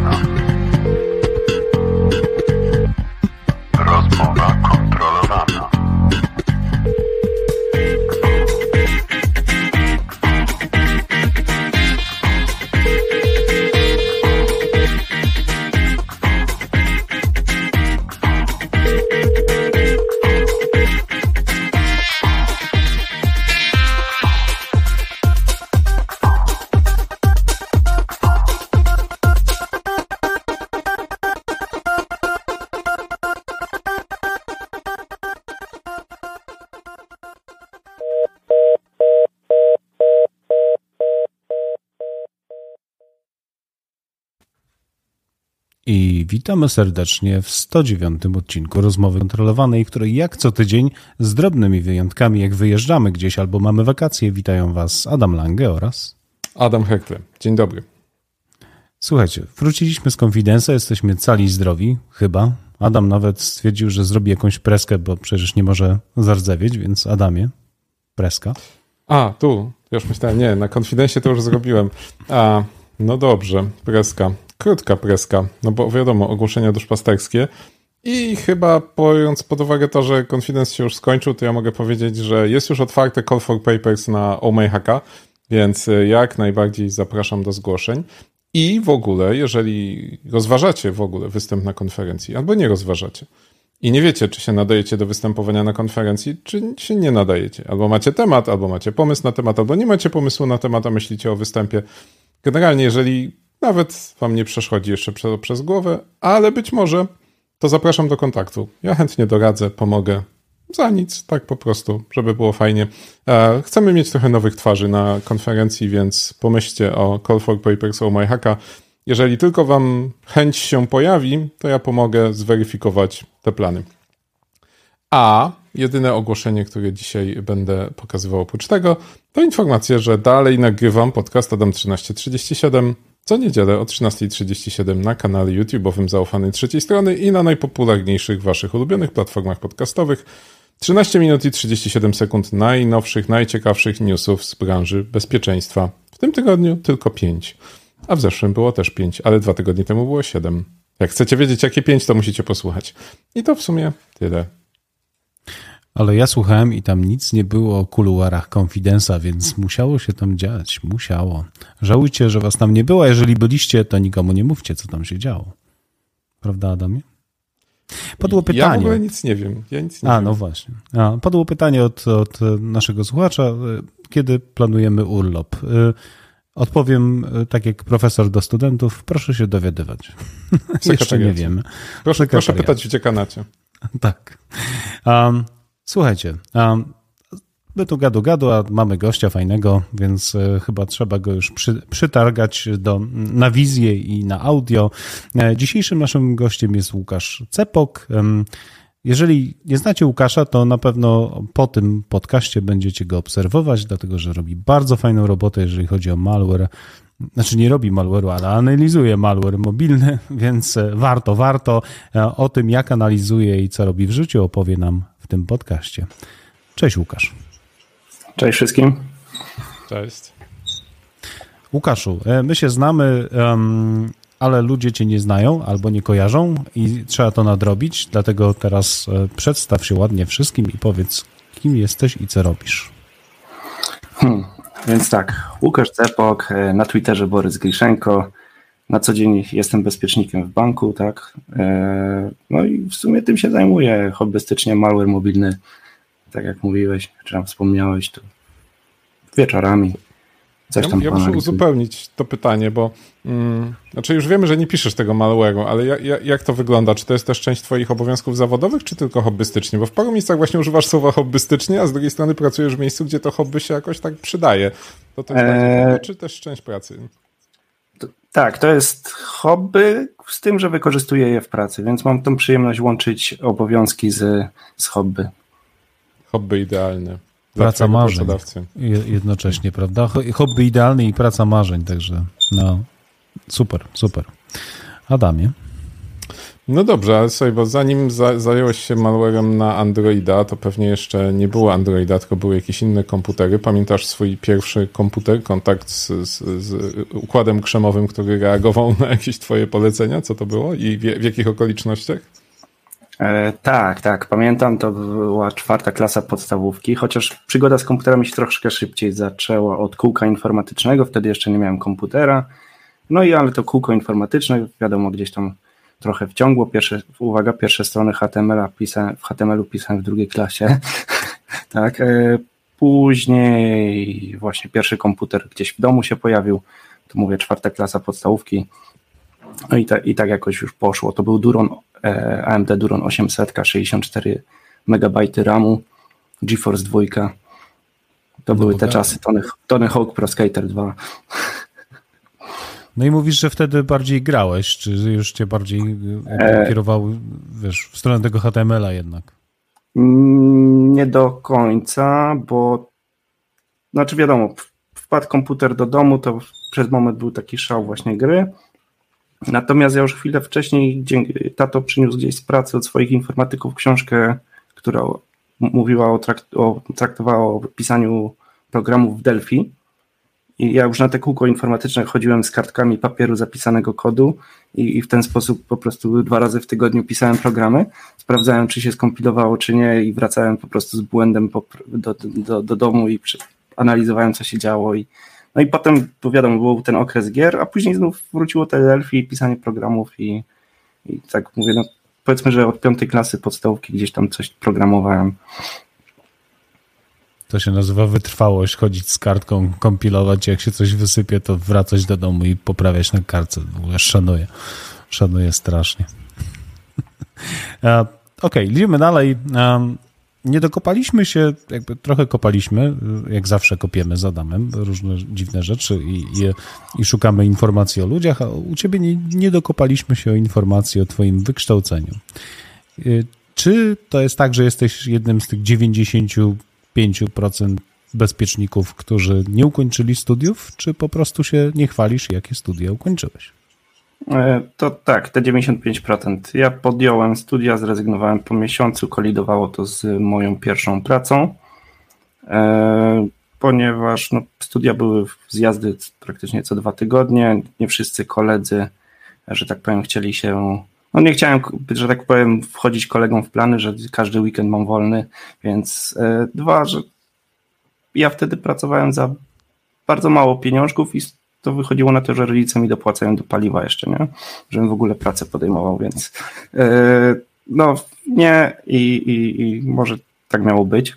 Oh. Witamy serdecznie w 109 odcinku rozmowy kontrolowanej, której jak co tydzień z drobnymi wyjątkami, jak wyjeżdżamy gdzieś albo mamy wakacje, witają Was Adam Lange oraz Adam Hekle. Dzień dobry. Słuchajcie, wróciliśmy z konfidensa, jesteśmy cali zdrowi, chyba. Adam nawet stwierdził, że zrobi jakąś preskę, bo przecież nie może zardzewieć, więc Adamie, preska. A, tu, już myślałem, nie, na konfidensie to już zrobiłem. A, no dobrze, preska krótka preska, no bo wiadomo, ogłoszenia duszpasterskie. I chyba biorąc pod uwagę to, że Confidence się już skończył, to ja mogę powiedzieć, że jest już otwarte Call for Papers na OMHK, więc jak najbardziej zapraszam do zgłoszeń. I w ogóle, jeżeli rozważacie w ogóle występ na konferencji, albo nie rozważacie, i nie wiecie, czy się nadajecie do występowania na konferencji, czy się nie nadajecie. Albo macie temat, albo macie pomysł na temat, albo nie macie pomysłu na temat, a myślicie o występie. Generalnie, jeżeli nawet wam nie przeszkodzi jeszcze przez, przez głowę, ale być może to zapraszam do kontaktu. Ja chętnie doradzę, pomogę. Za nic, tak po prostu, żeby było fajnie. E, chcemy mieć trochę nowych twarzy na konferencji, więc pomyślcie o Call for Papers o MyHacka. Jeżeli tylko wam chęć się pojawi, to ja pomogę zweryfikować te plany. A jedyne ogłoszenie, które dzisiaj będę pokazywał oprócz tego, to informacja, że dalej nagrywam podcast Adam 1337 co niedzielę o 13.37 na kanale YouTube'owym zaufanej trzeciej strony i na najpopularniejszych waszych ulubionych platformach podcastowych. 13 minut i 37 sekund najnowszych, najciekawszych newsów z branży bezpieczeństwa. W tym tygodniu tylko 5. A w zeszłym było też 5, ale dwa tygodnie temu było 7. Jak chcecie wiedzieć, jakie 5, to musicie posłuchać. I to w sumie tyle. Ale ja słuchałem i tam nic nie było o kuluarach Confidensa, więc musiało się tam dziać. Musiało. Żałujcie, że was tam nie było. Jeżeli byliście, to nikomu nie mówcie, co tam się działo. Prawda, Adamie? Padło pytanie. Ja w ogóle nic nie wiem. Ja nic nie A, wiem. no właśnie. A, padło pytanie od, od naszego słuchacza, kiedy planujemy urlop. Odpowiem tak jak profesor do studentów, proszę się dowiadywać. Jeszcze nie wiemy. Proszę, proszę pytać w dziekanacie. Tak. Um, Słuchajcie, my tu gadu gadu, a mamy gościa fajnego, więc e, chyba trzeba go już przy, przytargać do, na wizję i na audio. E, dzisiejszym naszym gościem jest Łukasz Cepok. Jeżeli nie znacie Łukasza, to na pewno po tym podcaście będziecie go obserwować, dlatego że robi bardzo fajną robotę, jeżeli chodzi o malware. Znaczy nie robi malware'u, ale analizuje malware mobilny, więc e, warto, warto. O tym, jak analizuje i co robi w życiu, opowie nam w tym podcaście. Cześć Łukasz. Cześć wszystkim. Cześć. Łukaszu, e, my się znamy, ale ludzie cię nie znają albo nie kojarzą i trzeba to nadrobić, dlatego teraz e, przedstaw się ładnie wszystkim i powiedz, kim jesteś i co robisz. Hmm, więc tak, Łukasz Cepok, e, na Twitterze Borys Griszenko, na co dzień jestem bezpiecznikiem w banku, tak. E, no i w sumie tym się zajmuję hobbystycznie, malware mobilny, tak jak mówiłeś, czy tam wspomniałeś, to wieczorami. Coś ja, tam ja muszę uzupełnić to pytanie, bo mm, znaczy już wiemy, że nie piszesz tego malware'u, ale jak, jak to wygląda? Czy to jest też część twoich obowiązków zawodowych, czy tylko hobbystycznie? Bo w paru miejscach właśnie używasz słowa hobbystycznie, a z drugiej strony pracujesz w miejscu, gdzie to hobby się jakoś tak przydaje. To to jest eee... czy też część pracy? Tak, to jest hobby z tym, że wykorzystuję je w pracy, więc mam tą przyjemność łączyć obowiązki z, z hobby. Hobby idealne. Praca marzeń. Jednocześnie, prawda? Hobby idealny i praca marzeń, także no super, super. Adamie? No dobrze, ale słuchaj, bo zanim za, zająłeś się malwarem na Androida, to pewnie jeszcze nie było Androida, tylko były jakieś inne komputery. Pamiętasz swój pierwszy komputer, kontakt z, z, z układem krzemowym, który reagował na jakieś twoje polecenia? Co to było i w, w jakich okolicznościach? E, tak, tak. Pamiętam, to była czwarta klasa podstawówki, chociaż przygoda z komputerami się troszkę szybciej zaczęła od kółka informatycznego. Wtedy jeszcze nie miałem komputera. No i ale to kółko informatyczne, wiadomo, gdzieś tam trochę wciągło. Pierwsze, uwaga, pierwsze strony HTML pisałem, w HTML-u pisałem w drugiej klasie. tak. E, później właśnie pierwszy komputer gdzieś w domu się pojawił. Tu mówię, czwarta klasa podstawówki. No i, ta, i tak jakoś już poszło. To był Duron, e, AMD Duron 800, 64 MB RAMu, GeForce 2. To no były te czasy, Tony, Tony Hawk Pro Skater 2. No i mówisz, że wtedy bardziej grałeś, czy już cię bardziej e... kierował, wiesz, w stronę tego HTML-a jednak? Mm, nie do końca, bo znaczy wiadomo, wpadł komputer do domu, to przez moment był taki szał właśnie gry. Natomiast ja już chwilę wcześniej, tato przyniósł gdzieś z pracy od swoich informatyków książkę, która mówiła o, trakt, o traktowała o pisaniu programów w Delphi. I ja już na te kółko informatyczne chodziłem z kartkami papieru zapisanego kodu i, i, w ten sposób po prostu dwa razy w tygodniu pisałem programy, sprawdzałem, czy się skompilowało, czy nie i wracałem po prostu z błędem po, do, do, do domu i analizowałem, co się działo i no i potem, bo wiadomo, był ten okres gier, a później znów wróciło Delphi, pisanie programów i, i tak mówię, no powiedzmy, że od piątej klasy podstawówki gdzieś tam coś programowałem. To się nazywa wytrwałość, chodzić z kartką, kompilować, jak się coś wysypie, to wracać do domu i poprawiać na kartce. W ogóle szanuję. Szanuję strasznie. Okej, okay, idziemy dalej. Um, nie dokopaliśmy się, jakby trochę kopaliśmy, jak zawsze kopiemy z Adamem różne dziwne rzeczy i, i, i szukamy informacji o ludziach, a u ciebie nie, nie dokopaliśmy się o informacji o twoim wykształceniu. Y, czy to jest tak, że jesteś jednym z tych 95% bezpieczników, którzy nie ukończyli studiów, czy po prostu się nie chwalisz, jakie studia ukończyłeś? E, to tak, te 95%. Ja podjąłem studia, zrezygnowałem po miesiącu, kolidowało to z moją pierwszą pracą, e, ponieważ no, studia były zjazdy praktycznie co dwa tygodnie. Nie wszyscy koledzy, że tak powiem, chcieli się. No nie chciałem, że tak powiem, wchodzić kolegom w plany, że każdy weekend mam wolny, więc e, dwa, że ja wtedy pracowałem za bardzo mało pieniążków i to wychodziło na to, że rodzice mi dopłacają do paliwa jeszcze, nie? Żebym w ogóle pracę podejmował, więc yy, no nie i, i, i może tak miało być.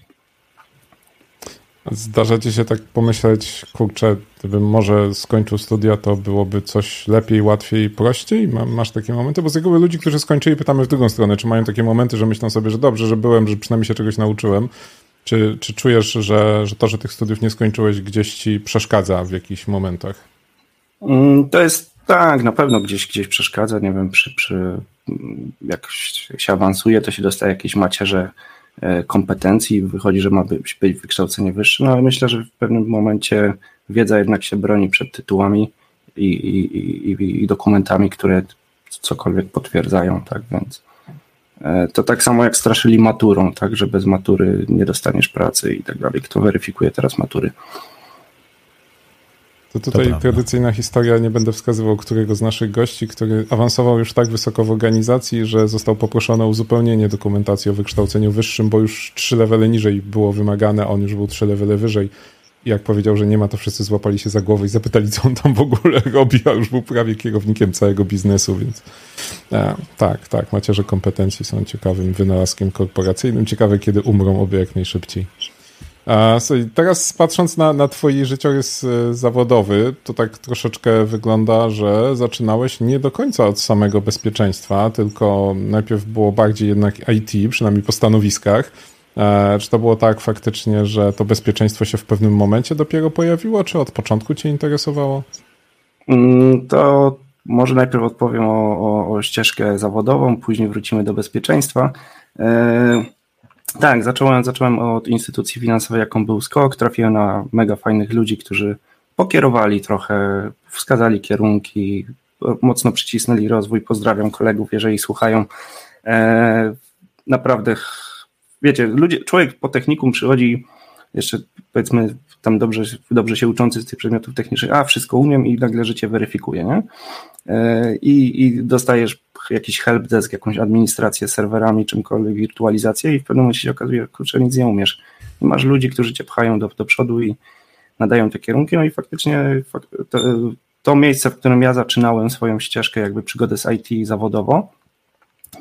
Zdarza ci się tak pomyśleć, kurczę, gdybym może skończył studia, to byłoby coś lepiej, łatwiej, prościej? Masz takie momenty? Bo z reguły ludzi, którzy skończyli, pytamy w drugą stronę, czy mają takie momenty, że myślą sobie, że dobrze, że byłem, że przynajmniej się czegoś nauczyłem. Czy, czy czujesz, że, że to, że tych studiów nie skończyłeś, gdzieś ci przeszkadza w jakichś momentach? Mm, to jest tak, na pewno gdzieś, gdzieś przeszkadza, nie wiem, przy, przy jak się awansuje, to się dostaje jakieś macierze kompetencji, wychodzi, że ma być, być wykształcenie wyższe, no ale myślę, że w pewnym momencie wiedza jednak się broni przed tytułami i, i, i, i dokumentami, które cokolwiek potwierdzają, tak więc e, to tak samo jak straszyli maturą, tak, że bez matury nie dostaniesz pracy i tak dalej. Kto weryfikuje teraz matury? To tutaj to tradycyjna historia, nie będę wskazywał którego z naszych gości, który awansował już tak wysoko w organizacji, że został poproszony o uzupełnienie dokumentacji o wykształceniu wyższym, bo już trzy levele niżej było wymagane, a on już był trzy levele wyżej. I jak powiedział, że nie ma, to wszyscy złapali się za głowę i zapytali, co on tam w ogóle robi, a już był prawie kierownikiem całego biznesu, więc e, tak, tak, macierze kompetencji są ciekawym wynalazkiem korporacyjnym. Ciekawe, kiedy umrą obie jak najszybciej. Słuchaj, teraz patrząc na, na twój życiorys e, zawodowy, to tak troszeczkę wygląda, że zaczynałeś nie do końca od samego bezpieczeństwa, tylko najpierw było bardziej jednak IT, przynajmniej po stanowiskach. E, czy to było tak faktycznie, że to bezpieczeństwo się w pewnym momencie dopiero pojawiło, czy od początku cię interesowało? Mm, to może najpierw odpowiem o, o, o ścieżkę zawodową, później wrócimy do bezpieczeństwa. Tak, zacząłem, zacząłem od instytucji finansowej, jaką był SKOK. Trafiłem na mega fajnych ludzi, którzy pokierowali trochę, wskazali kierunki, mocno przycisnęli rozwój. Pozdrawiam kolegów, jeżeli słuchają. E, naprawdę, wiecie, ludzie, człowiek po technikum przychodzi jeszcze powiedzmy tam dobrze, dobrze się uczący z tych przedmiotów technicznych, a wszystko umiem i nagle życie weryfikuje, nie? E, I, i dostajesz jakiś helpdesk, jakąś administrację serwerami, czymkolwiek, wirtualizację i w pewnym momencie się okazuje, kurczę, nic nie umiesz. I masz ludzi, którzy cię pchają do, do przodu i nadają te kierunki, no i faktycznie to, to miejsce, w którym ja zaczynałem swoją ścieżkę, jakby przygodę z IT zawodowo,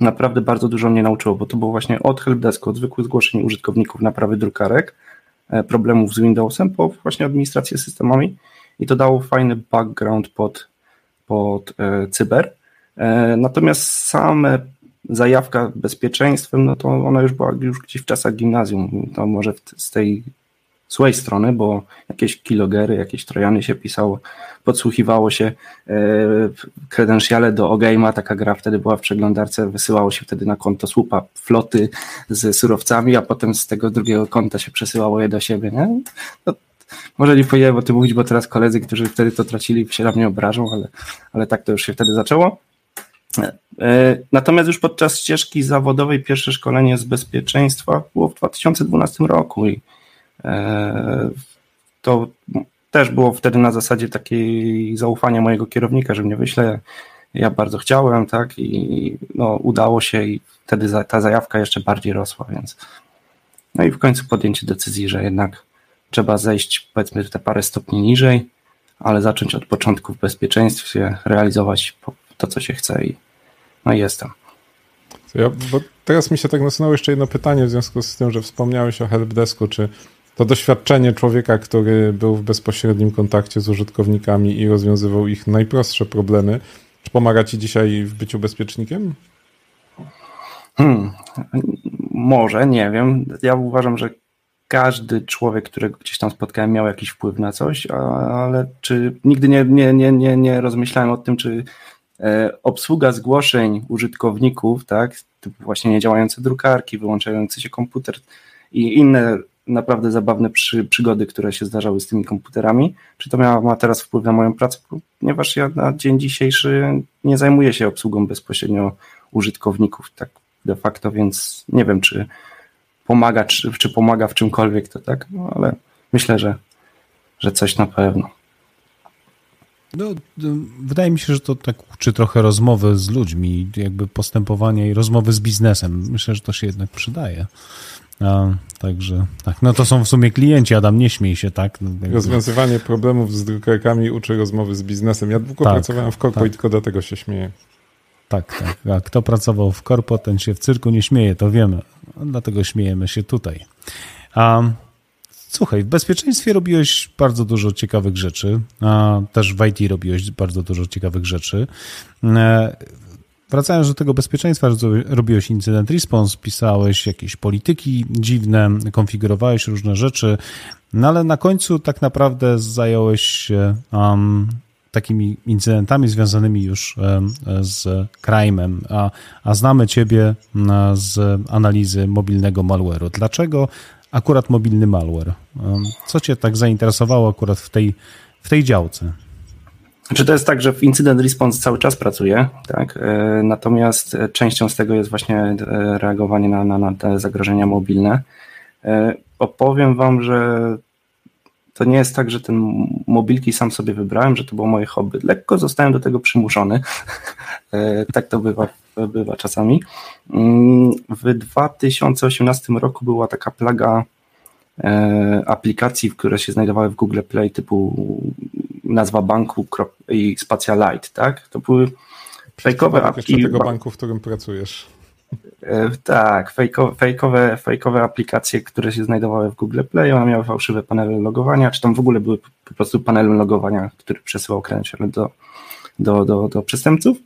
naprawdę bardzo dużo mnie nauczyło, bo to było właśnie od helpdesku, od zwykłych zgłoszeń użytkowników naprawy drukarek, problemów z Windowsem, po właśnie administrację systemami i to dało fajny background pod, pod e, cyber. E, natomiast same zajawka bezpieczeństwem, no to ona już była już gdzieś w czasach gimnazjum, to może z tej złej strony, bo jakieś kilogery, jakieś trojany się pisało, podsłuchiwało się kredensiale do Ogame'a, taka gra wtedy była w przeglądarce, wysyłało się wtedy na konto słupa floty z surowcami, a potem z tego drugiego konta się przesyłało je do siebie, nie? No, może nie powinienem o tym mówić, bo teraz koledzy, którzy wtedy to tracili, się na mnie obrażą, ale, ale tak to już się wtedy zaczęło. E, natomiast już podczas ścieżki zawodowej pierwsze szkolenie z bezpieczeństwa było w 2012 roku i e, to też było wtedy na zasadzie takiej zaufania mojego kierownika, że mnie wyśle. Ja bardzo chciałem, tak, i no, udało się, i wtedy ta zajawka jeszcze bardziej rosła, więc. No i w końcu podjęcie decyzji, że jednak trzeba zejść, powiedzmy, te parę stopni niżej, ale zacząć od początku w bezpieczeństwie, realizować to, co się chce, i no i jestem. Ja, teraz mi się tak nasunęło jeszcze jedno pytanie w związku z tym, że wspomniałeś o helpdesku, czy to doświadczenie człowieka, który był w bezpośrednim kontakcie z użytkownikami i rozwiązywał ich najprostsze problemy, czy pomaga ci dzisiaj w byciu bezpiecznikiem? Hmm, może, nie wiem. Ja uważam, że każdy człowiek, którego gdzieś tam spotkałem, miał jakiś wpływ na coś, ale czy nigdy nie, nie, nie, nie, nie rozmyślałem o tym, czy e, obsługa zgłoszeń użytkowników, tak, typu właśnie niedziałające drukarki, wyłączający się komputer i inne naprawdę zabawne przy, przygody, które się zdarzały z tymi komputerami. Czy to ma teraz wpływ na moją pracę? Ponieważ ja na dzień dzisiejszy nie zajmuję się obsługą bezpośrednio użytkowników, tak de facto, więc nie wiem, czy pomaga, czy, czy pomaga w czymkolwiek to tak, no ale myślę, że, że coś na pewno. No, wydaje mi się, że to tak uczy trochę rozmowy z ludźmi, jakby postępowania i rozmowy z biznesem. Myślę, że to się jednak przydaje. A, także tak, no to są w sumie klienci, Adam, nie śmiej się, tak? No, Rozwiązywanie problemów z drukarkami uczy rozmowy z biznesem. Ja długo tak, pracowałem w korpo tak. i tylko dlatego się śmieję. Tak, tak. A kto pracował w korpo, ten się w cyrku nie śmieje, to wiemy. Dlatego śmiejemy się tutaj. A, słuchaj, w bezpieczeństwie robiłeś bardzo dużo ciekawych rzeczy, a też w IT robiłeś bardzo dużo ciekawych rzeczy. Wracając do tego bezpieczeństwa, robiłeś incydent response, pisałeś jakieś polityki dziwne, konfigurowałeś różne rzeczy, no ale na końcu tak naprawdę zająłeś się um, takimi incydentami związanymi już um, z crime'em, a, a znamy ciebie z analizy mobilnego malware'u. Dlaczego akurat mobilny malware? Um, co cię tak zainteresowało akurat w tej, w tej działce? Czy to jest tak, że w Incident Response cały czas pracuje, tak? E, natomiast częścią z tego jest właśnie e, reagowanie na, na, na te zagrożenia mobilne. E, opowiem Wam, że to nie jest tak, że ten mobilki sam sobie wybrałem, że to było moje hobby. Lekko zostałem do tego przymuszony. tak to bywa, bywa czasami. Mm, w 2018 roku była taka plaga aplikacji, które się znajdowały w Google Play typu nazwa banku i spacja light, tak? To były fejkowe apki. tego banku, w którym pracujesz. E, tak, fejkowe, fejkowe, fejkowe aplikacje, które się znajdowały w Google Play, one miały fałszywe panele logowania, czy tam w ogóle były po prostu panelem logowania, który przesyłał credential do, do, do, do przestępców.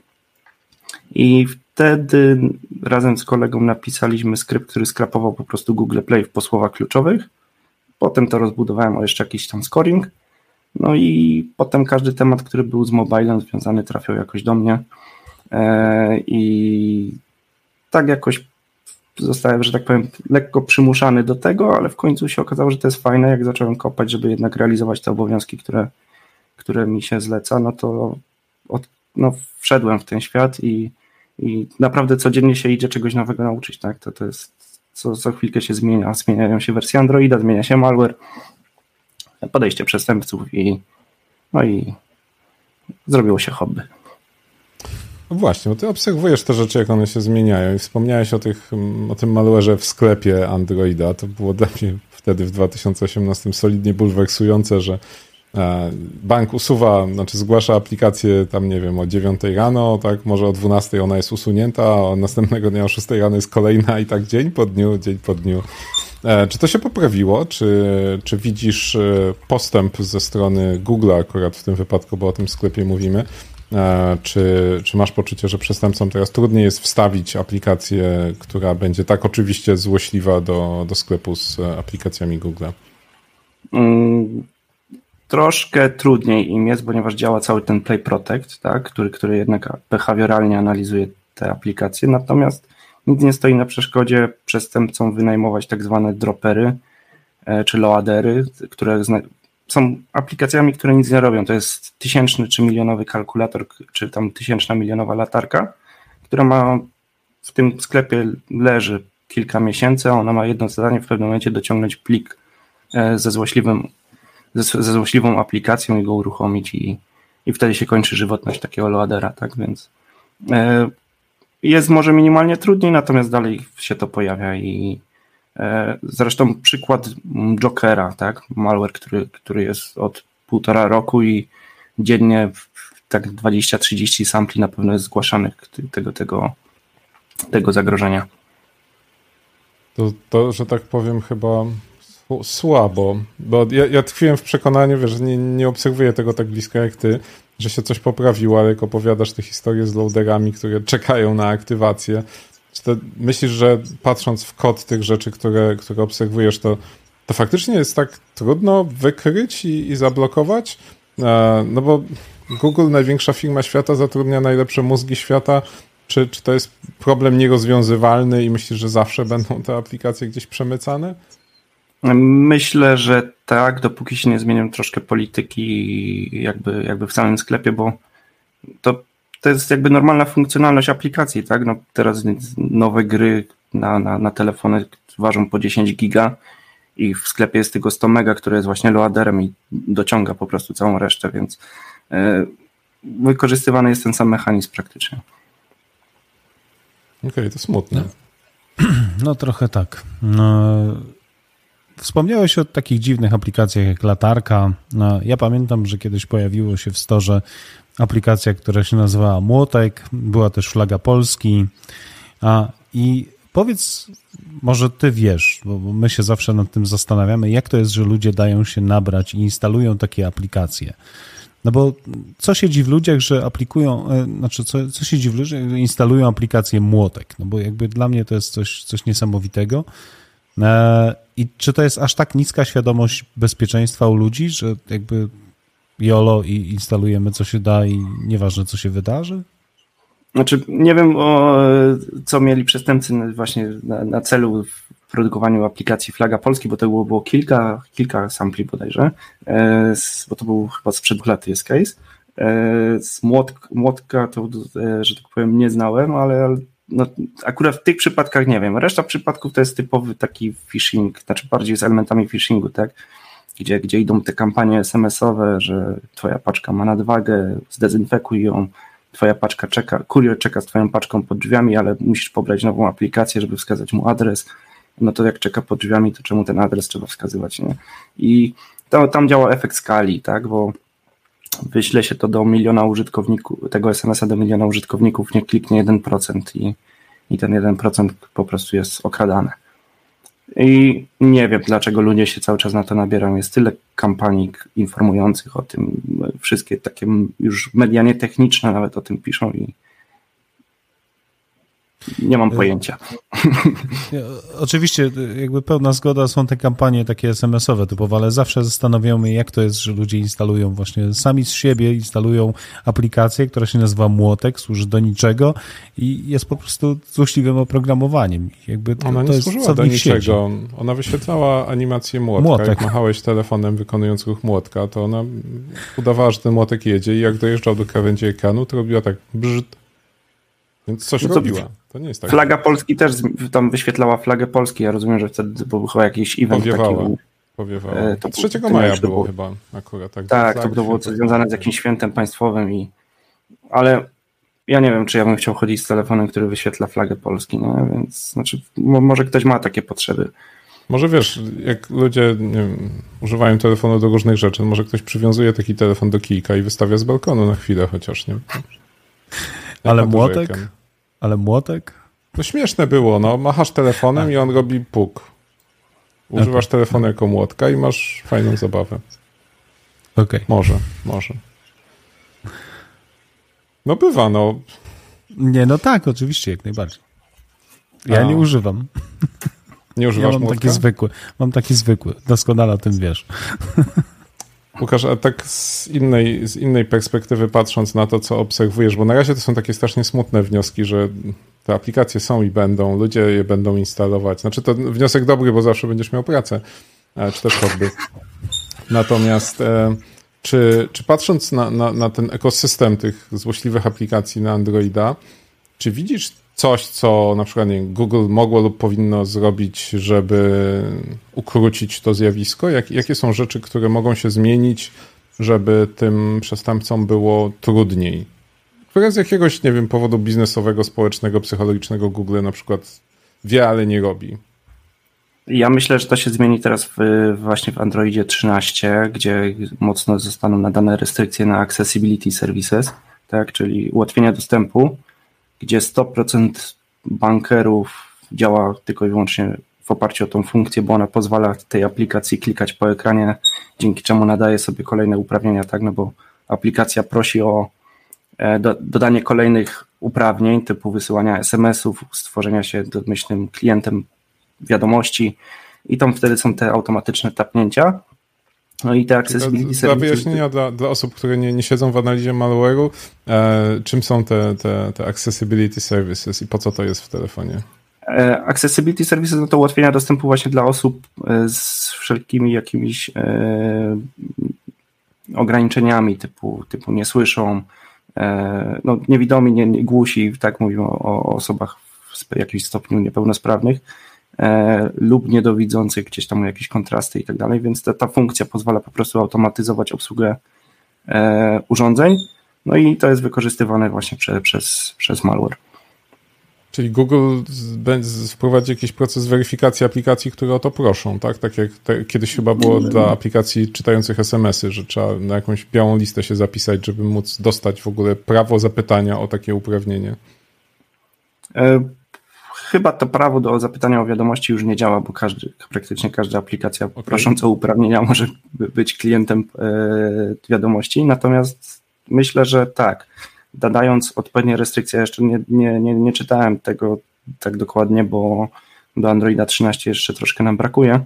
I wtedy razem z kolegą napisaliśmy skrypt, który skrapował po prostu Google Play po słowach kluczowych. Potem to rozbudowałem o jeszcze jakiś tam scoring no i potem każdy temat, który był z mobilem związany, trafiał jakoś do mnie. E, I tak jakoś zostałem, że tak powiem, lekko przymuszany do tego, ale w końcu się okazało, że to jest fajne. Jak zacząłem kopać, żeby jednak realizować te obowiązki, które, które mi się zleca, no to od, no, wszedłem w ten świat i, i naprawdę codziennie się idzie czegoś nowego nauczyć, tak? To, to jest, co, co chwilkę się zmienia, zmieniają się wersje Androida, zmienia się malware, podejście przestępców i no i zrobiło się hobby. No właśnie, bo ty obserwujesz te rzeczy, jak one się zmieniają i wspomniałeś o, tych, o tym malwareze w sklepie Androida. To było dla mnie wtedy w 2018 solidnie bulwersujące, że bank usuwa, znaczy zgłasza aplikację tam, nie wiem, o 9 rano, tak, może o 12 ona jest usunięta, a następnego dnia o 6 rano jest kolejna i tak dzień po dniu, dzień po dniu. E, czy to się poprawiło? Czy, czy widzisz e, postęp ze strony Google akurat w tym wypadku, bo o tym sklepie mówimy? E, czy, czy masz poczucie, że przestępcom teraz trudniej jest wstawić aplikację, która będzie tak oczywiście złośliwa do, do sklepu z aplikacjami Google? Mm, troszkę trudniej im jest, ponieważ działa cały ten Play Protect, tak, który, który jednak behawioralnie analizuje te aplikacje. Natomiast nic nie stoi na przeszkodzie przestępcom wynajmować tak zwane dropery e, czy loadery, które są aplikacjami, które nic nie robią. To jest tysięczny czy milionowy kalkulator, czy tam tysięczna milionowa latarka, która ma w tym sklepie leży kilka miesięcy, a ona ma jedno zadanie w pewnym momencie dociągnąć plik e, ze złośliwym, ze, złośliwą aplikacją i go uruchomić i, i wtedy się kończy żywotność takiego loadera, tak więc e, jest może minimalnie trudniej, natomiast dalej się to pojawia i e, zresztą przykład Jokera, tak, malware, który, który jest od półtora roku i dziennie tak 20-30 sampli na pewno jest zgłaszanych tego, tego, tego zagrożenia. To, to, że tak powiem, chyba słabo, bo ja, ja tkwiłem w przekonaniu, wiesz, nie, nie obserwuję tego tak blisko jak ty, że się coś poprawiło, ale jak opowiadasz te historie z loaderami, które czekają na aktywację, czy to myślisz, że patrząc w kod tych rzeczy, które, które obserwujesz, to, to faktycznie jest tak trudno wykryć i, i zablokować? E, no bo Google, największa firma świata, zatrudnia najlepsze mózgi świata. Czy, czy to jest problem nierozwiązywalny i myślisz, że zawsze będą te aplikacje gdzieś przemycane? Myślę, że tak, dopóki się nie zmienią troszkę polityki jakby, jakby w samym sklepie, bo to, to jest jakby normalna funkcjonalność aplikacji, tak? No teraz nowe gry na, na, na telefony ważą po 10 giga i w sklepie jest tylko 100 mega, które jest właśnie loaderem i dociąga po prostu całą resztę, więc yy, wykorzystywany jest ten sam mechanizm praktycznie. Okej, okay, to smutne. No, trochę tak. No, Wspomniałeś o takich dziwnych aplikacjach jak latarka. No, ja pamiętam, że kiedyś pojawiło się w storze aplikacja, która się nazywała Młotek, była też flaga Polski. A, I powiedz, może ty wiesz, bo my się zawsze nad tym zastanawiamy, jak to jest, że ludzie dają się nabrać i instalują takie aplikacje. No bo co siedzi w ludziach, że aplikują, e, znaczy co, co siedzi w ludziach, że instalują aplikację Młotek? No bo jakby dla mnie to jest coś, coś niesamowitego. E, I czy to jest aż tak niska świadomość bezpieczeństwa u ludzi, że jakby YOLO i instalujemy co się da i nieważne co się wydarzy? Znaczy, nie wiem, o, co mieli przestępcy właśnie na, na, celu w produkowaniu aplikacji Flaga Polski, bo to było, było kilka, kilka sampli bodajże, e, z, bo to był chyba sprzed dwóch lat jest case. E, z młotka, młotka to, e, że tak powiem, nie znałem, ale no, akurat w tych przypadkach nie wiem. Reszta przypadków to jest typowy taki phishing, znaczy bardziej z elementami phishingu, tak? Gdzie, gdzie idą te kampanie SMS-owe, że twoja paczka ma nadwagę, zdezynfekuj ją, twoja paczka czeka, kurier czeka z twoją paczką pod drzwiami, ale musisz pobrać nową aplikację, żeby wskazać mu adres. No to jak czeka pod drzwiami, to czemu ten adres trzeba wskazywać, nie? I to, tam działa efekt skali, tak? Bo wyśle się to do miliona użytkowników, tego SMS-a do miliona użytkowników, nie kliknie 1% i, i ten 1% po prostu jest okradany. I nie wiem, dlaczego ludzie się cały czas na to nabierają. Jest tyle kampanii informujących o tym, wszystkie takie już media nietechniczne nawet o tym piszą i nie mam pojęcia. Oczywiście, jakby pełna zgoda, są te kampanie takie SMS-owe typowe, ale zawsze zastanawiamy jak to jest, że ludzie instalują właśnie sami z siebie, instalują aplikację, która się nazywa Młotek, służy do niczego i jest po prostu złośliwym oprogramowaniem. Jakby to, Ona nie to jest, służyła do niczego. Ona wyświetlała animację młotka. Młotek. Jak machałeś telefonem wykonując ruch młotka, to ona udawała, że ten młotek jedzie i jak dojeżdżał do krawędzi ekranu, to robiła tak brzyt. Więc coś no robiła. To nie jest tak. Flaga Polski też tam wyświetlała flagę Polski. Ja rozumiem, że wtedy był chyba jakiś event Powiewała. taki. Powiewała. E, to 3 maja było, było chyba akurat. Tak, tak to było coś związane z jakimś świętem państwowym i ale ja nie wiem, czy ja bym chciał chodzić z telefonem, który wyświetla flagę Polski, no więc znaczy, może ktoś ma takie potrzeby. Może wiesz, jak ludzie wiem, używają telefonu do różnych rzeczy, może ktoś przywiązuje taki telefon do kijka i wystawia z balkonu na chwilę chociaż, nie? Ale młotek? Ale młotek? No śmieszne było, no. Machasz telefonem A. i on robi puk. Używasz okay. telefonu jako młotka i masz fajną zabawę. Okej. Okay. Może, może. No bywa, no. Nie, no tak, oczywiście, jak najbardziej. Ja A. nie używam. Nie używasz ja mam młotka? taki zwykły. Mam taki zwykły. Doskonale o tym wiesz. Łukasz, a tak z innej, z innej perspektywy patrząc na to, co obserwujesz, bo na razie to są takie strasznie smutne wnioski, że te aplikacje są i będą, ludzie je będą instalować. Znaczy to wniosek dobry, bo zawsze będziesz miał pracę, e, czy też hobby. Natomiast e, czy, czy patrząc na, na, na ten ekosystem tych złośliwych aplikacji na Androida, czy widzisz coś, co na przykład nie, Google mogło lub powinno zrobić, żeby ukrócić to zjawisko? Jak, jakie są rzeczy, które mogą się zmienić, żeby tym przestępcom było trudniej? Które z jakiegoś, nie wiem, powodu biznesowego, społecznego, psychologicznego Google na przykład wie, ale nie robi? Ja myślę, że to się zmieni teraz w, właśnie w Androidzie 13, gdzie mocno zostaną nadane restrykcje na accessibility services, tak, czyli ułatwienia dostępu gdzie 100% bankerów działa tylko i wyłącznie w oparciu o tą funkcję, bo ona pozwala tej aplikacji klikać po ekranie, dzięki czemu nadaje sobie kolejne uprawnienia, tak, no bo aplikacja prosi o e, do, dodanie kolejnych uprawnień typu wysyłania SMS-ów, stworzenia się domyślnym klientem wiadomości i tam wtedy są te automatyczne tapnięcia, no i te accessibility Dla wyjaśnienia dla, dla osób, które nie, nie siedzą w analizie malware'u, e, czym są te, te, te accessibility services i po co to jest w telefonie? E, accessibility services no to ułatwienia dostępu właśnie dla osób e, z wszelkimi jakimiś e, ograniczeniami typu, typu nie słyszą, e, no niewidomi, nie, nie głusi, tak mówimy o, o osobach w jakimś stopniu niepełnosprawnych lub niedowidzących, gdzieś tam jakieś kontrasty i tak dalej, więc ta, ta funkcja pozwala po prostu automatyzować obsługę e, urządzeń, no i to jest wykorzystywane właśnie prze, przez, przez malware. Czyli Google wprowadzi jakiś proces weryfikacji aplikacji, które o to proszą, tak? Tak jak te, kiedyś chyba było dla aplikacji czytających SMS-y, że trzeba na jakąś białą listę się zapisać, żeby móc dostać w ogóle prawo zapytania o takie uprawnienie. Chyba to prawo do zapytania o wiadomości już nie działa, bo każdy, praktycznie każda aplikacja okay. prosząc o uprawnienia może być klientem e, wiadomości. Natomiast myślę, że tak, dodając odpowiednie restrykcje, jeszcze nie, nie, nie, nie czytałem tego tak dokładnie, bo do Androida 13 jeszcze troszkę nam brakuje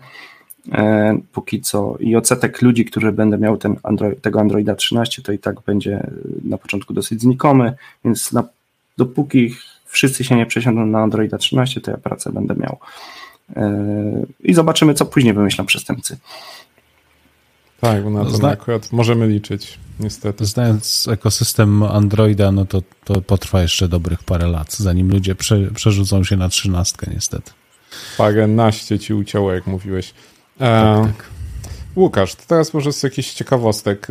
e, póki co i odsetek ludzi, którzy będą miał ten Android, tego Androida 13, to i tak będzie na początku dosyć znikomy, więc na, dopóki wszyscy się nie przesiądą na Androida 13, to ja pracę będę miał. Yy, I zobaczymy, co później wymyślą przestępcy. Tak, bo na to Zna... akurat możemy liczyć, niestety. Znając ekosystem Androida, no to, to potrwa jeszcze dobrych parę lat, zanim ludzie prze, przerzucą się na trzynastkę, niestety. Parę naście ci ucięło, jak mówiłeś. E, tak, tak. Łukasz, teraz może z jakichś ciekawostek.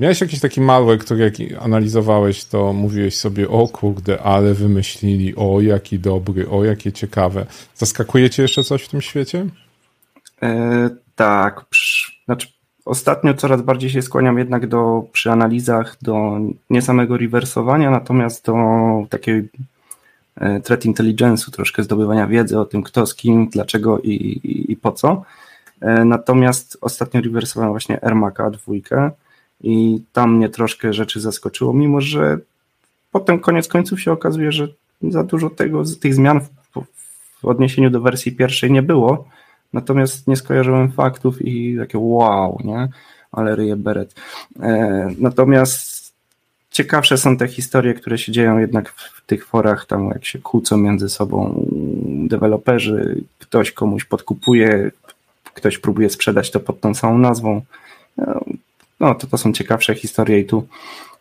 Miałeś jakiś taki malware, który jak analizowałeś, to mówiłeś sobie, o kurde, ale wymyślili, o jaki dobry, o jakie ciekawe. Zaskakuje cię jeszcze coś w tym świecie? E, tak. Znaczy, ostatnio coraz bardziej się skłaniam jednak do, przy analizach, do nie samego rewersowania, natomiast do takiej e, threat intelligence'u, troszkę zdobywania wiedzy o tym, kto z kim, dlaczego i, i, i po co. E, natomiast ostatnio rewersowałem właśnie AirMaca dwójkę, i tam mnie troszkę rzeczy zaskoczyło, mimo że potem koniec końców się okazuje, że za dużo tego, tych zmian w, w odniesieniu do wersji pierwszej nie było, natomiast nie skojarzyłem faktów i takie wow, nie? Ale ryje beret. E, natomiast ciekawsze są te historie, które się dzieją jednak w tych forach, tam jak się kłócą między sobą deweloperzy, ktoś komuś podkupuje, ktoś próbuje sprzedać to pod tą samą nazwą. No, to, to są ciekawsze historie i tu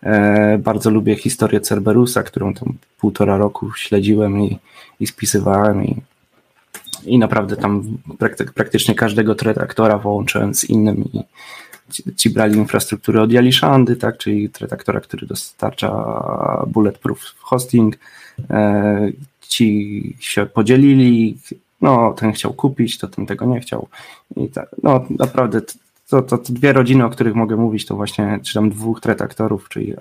e, bardzo lubię historię Cerberusa, którą tam półtora roku śledziłem i, i spisywałem i, i naprawdę tam prakty, praktycznie każdego traktora połączyłem z innym i ci, ci brali infrastrukturę od Jalishandy, tak, czyli traktora, który dostarcza bulletproof hosting, e, ci się podzielili, no ten chciał kupić, to ten tego nie chciał. I tak, no naprawdę to, to, to, dwie rodziny, o których mogę mówić, to właśnie czy tam dwóch tretraktorów, czyli